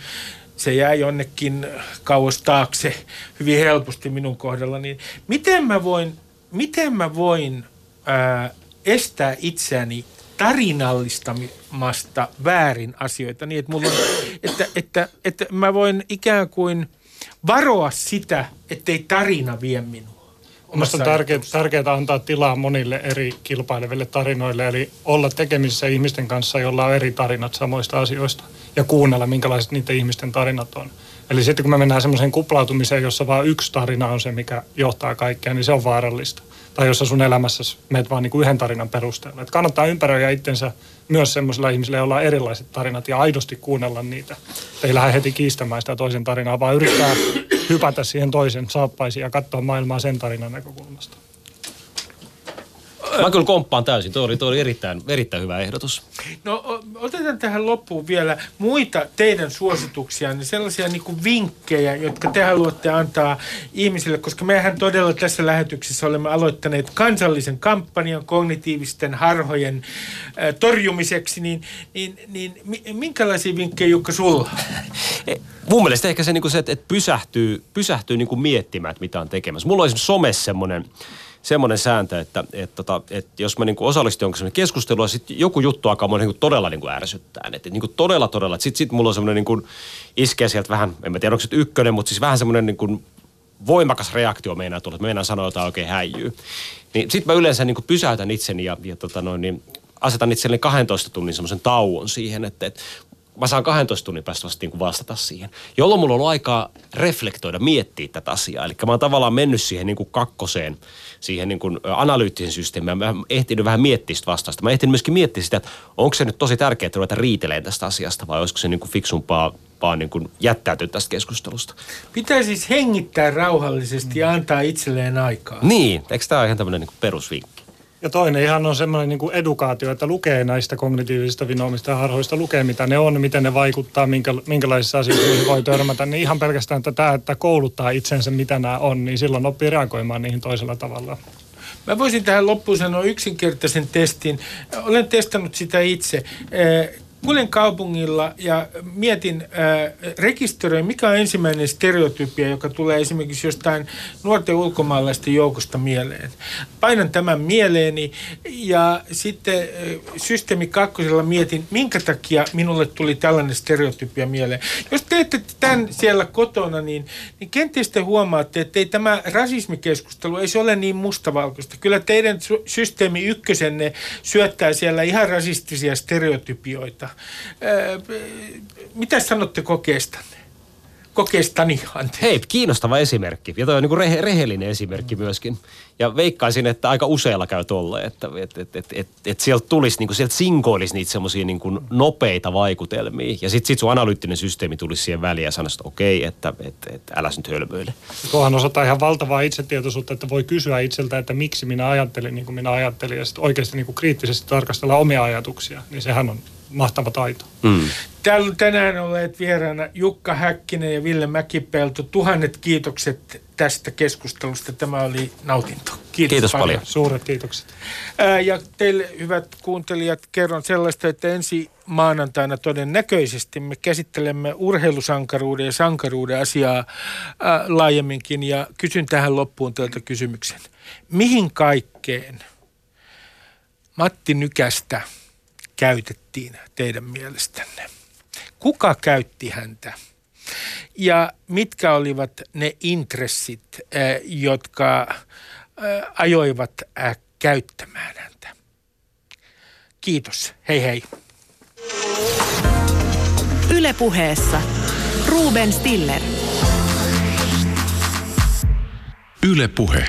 se jää jonnekin kauas taakse hyvin helposti minun kohdalla, niin miten mä voin, miten mä voin ää, estää itseäni tarinallistamasta väärin asioita? Niin, että, mulla on, että, että, että mä voin ikään kuin varoa sitä, ettei tarina vie minua. Mielestäni on tärkeää, tärkeää antaa tilaa monille eri kilpaileville tarinoille, eli olla tekemisissä ihmisten kanssa, joilla on eri tarinat samoista asioista, ja kuunnella, minkälaiset niiden ihmisten tarinat on. Eli sitten kun me mennään semmoiseen kuplautumiseen, jossa vain yksi tarina on se, mikä johtaa kaikkea, niin se on vaarallista. tai jossa sun elämässä meet vaan niin kuin yhden tarinan perusteella. Et kannattaa ympäröidä itsensä myös semmoisilla ihmisillä, joilla on erilaiset tarinat ja aidosti kuunnella niitä. Ei lähde heti kiistämään sitä toisen tarinaa, vaan yrittää hypätä siihen toisen saappaisiin ja katsoa maailmaa sen tarinan näkökulmasta. Mä kyllä komppaan täysin. Tuo oli, tuo oli erittäin, erittäin hyvä ehdotus. No otetaan tähän loppuun vielä muita teidän suosituksia, niin sellaisia niin kuin vinkkejä, jotka te haluatte antaa ihmisille, koska mehän todella tässä lähetyksessä olemme aloittaneet kansallisen kampanjan kognitiivisten harhojen äh, torjumiseksi, niin, niin, niin minkälaisia vinkkejä Jukka sulla? E, mun mielestä ehkä se, niin kuin se että pysähtyy, pysähtyy niin kuin miettimään, että mitä on tekemässä. Mulla on esimerkiksi somessa semmoinen semmoinen sääntö, että, että, että, että jos mä niin osallistun jonkin keskusteluun ja sitten joku juttu alkaa mua niin todella niin kuin ärsyttää. Että niin kuin todella, todella. Sitten sit mulla on semmoinen niin kuin iskee sieltä vähän, en mä tiedä onko se ykkönen, mutta siis vähän semmoinen niin kuin voimakas reaktio meinaa tulla, että meinaa sanoa jotain oikein häijyy. Niin sitten mä yleensä niin kuin pysäytän itseni ja, ja tota noin, niin asetan itselleni 12 tunnin semmoisen tauon siihen, että, että mä saan 12 tunnin päästä vasta niin vastata siihen. Jolloin mulla on ollut aikaa reflektoida, miettiä tätä asiaa. Eli mä oon tavallaan mennyt siihen niin kuin kakkoseen, siihen niin kuin analyyttisen systeemiin. Mä ehtinyt vähän miettiä sitä vastausta. Mä ehtinyt myöskin miettiä sitä, että onko se nyt tosi tärkeää ruveta riitelemään tästä asiasta vai olisiko se niin kuin fiksumpaa vaan niin kuin jättäytyä tästä keskustelusta. Pitää siis hengittää rauhallisesti ja antaa itselleen aikaa. Niin, eikö tämä ole ihan tämmöinen niin perusvinkki? Ja toinen ihan on semmoinen niin edukaatio, että lukee näistä kognitiivisista vinoomista ja harhoista, lukee mitä ne on, miten ne vaikuttaa, minkä, minkälaisissa asioissa voi törmätä. Niin ihan pelkästään tätä, että kouluttaa itsensä, mitä nämä on, niin silloin oppii reagoimaan niihin toisella tavalla. Mä voisin tähän loppuun sanoa yksinkertaisen testin. Olen testannut sitä itse kuljen kaupungilla ja mietin, äh, rekisteröin, mikä on ensimmäinen stereotypia, joka tulee esimerkiksi jostain nuorten ulkomaalaisten joukosta mieleen. Painan tämän mieleeni ja sitten äh, systeemi kakkosella mietin, minkä takia minulle tuli tällainen stereotypia mieleen. Jos teette tämän siellä kotona, niin, niin kenties te huomaatte, että ei tämä rasismikeskustelu, ei se ole niin mustavalkoista. Kyllä teidän systeemi ykkösenne syöttää siellä ihan rasistisia stereotypioita. Mitä sanotte kokeestanne? Kokeestani, anteeksi. Hei, kiinnostava esimerkki. Ja toi on niin rehe, rehellinen esimerkki myöskin. Ja veikkaisin, että aika useilla käy tolle, että et, et, et, et, et sieltä tulisi, niin kuin, sieltä sinkoilisi niitä semmoisia niin nopeita vaikutelmia. Ja sitten sit sun analyyttinen systeemi tulisi siihen väliin ja sanoisi, että okei, että et, et, älä nyt hölmöile. Tuohan osoittaa ihan valtavaa itsetietoisuutta, että voi kysyä itseltä, että miksi minä ajattelin niin kuin minä ajattelin. Ja sitten oikeasti niin kuin kriittisesti tarkastella omia ajatuksia. Niin sehän on mahtava taito. Mm. Täällä on tänään olleet vieraana Jukka Häkkinen ja Ville Mäkipelto. Tuhannet kiitokset tästä keskustelusta. Tämä oli nautinto. Kiitos, Kiitos paljon. paljon. Suuret kiitokset. Ää, ja teille hyvät kuuntelijat kerron sellaista, että ensi maanantaina todennäköisesti me käsittelemme urheilusankaruuden ja sankaruuden asiaa ää, laajemminkin. Ja kysyn tähän loppuun teiltä kysymyksen. Mihin kaikkeen Matti Nykästä – käytettiin teidän mielestänne? Kuka käytti häntä? Ja mitkä olivat ne intressit, eh, jotka eh, ajoivat eh, käyttämään häntä? Kiitos. Hei hei. Ylepuheessa Ruben Stiller. Ylepuhe.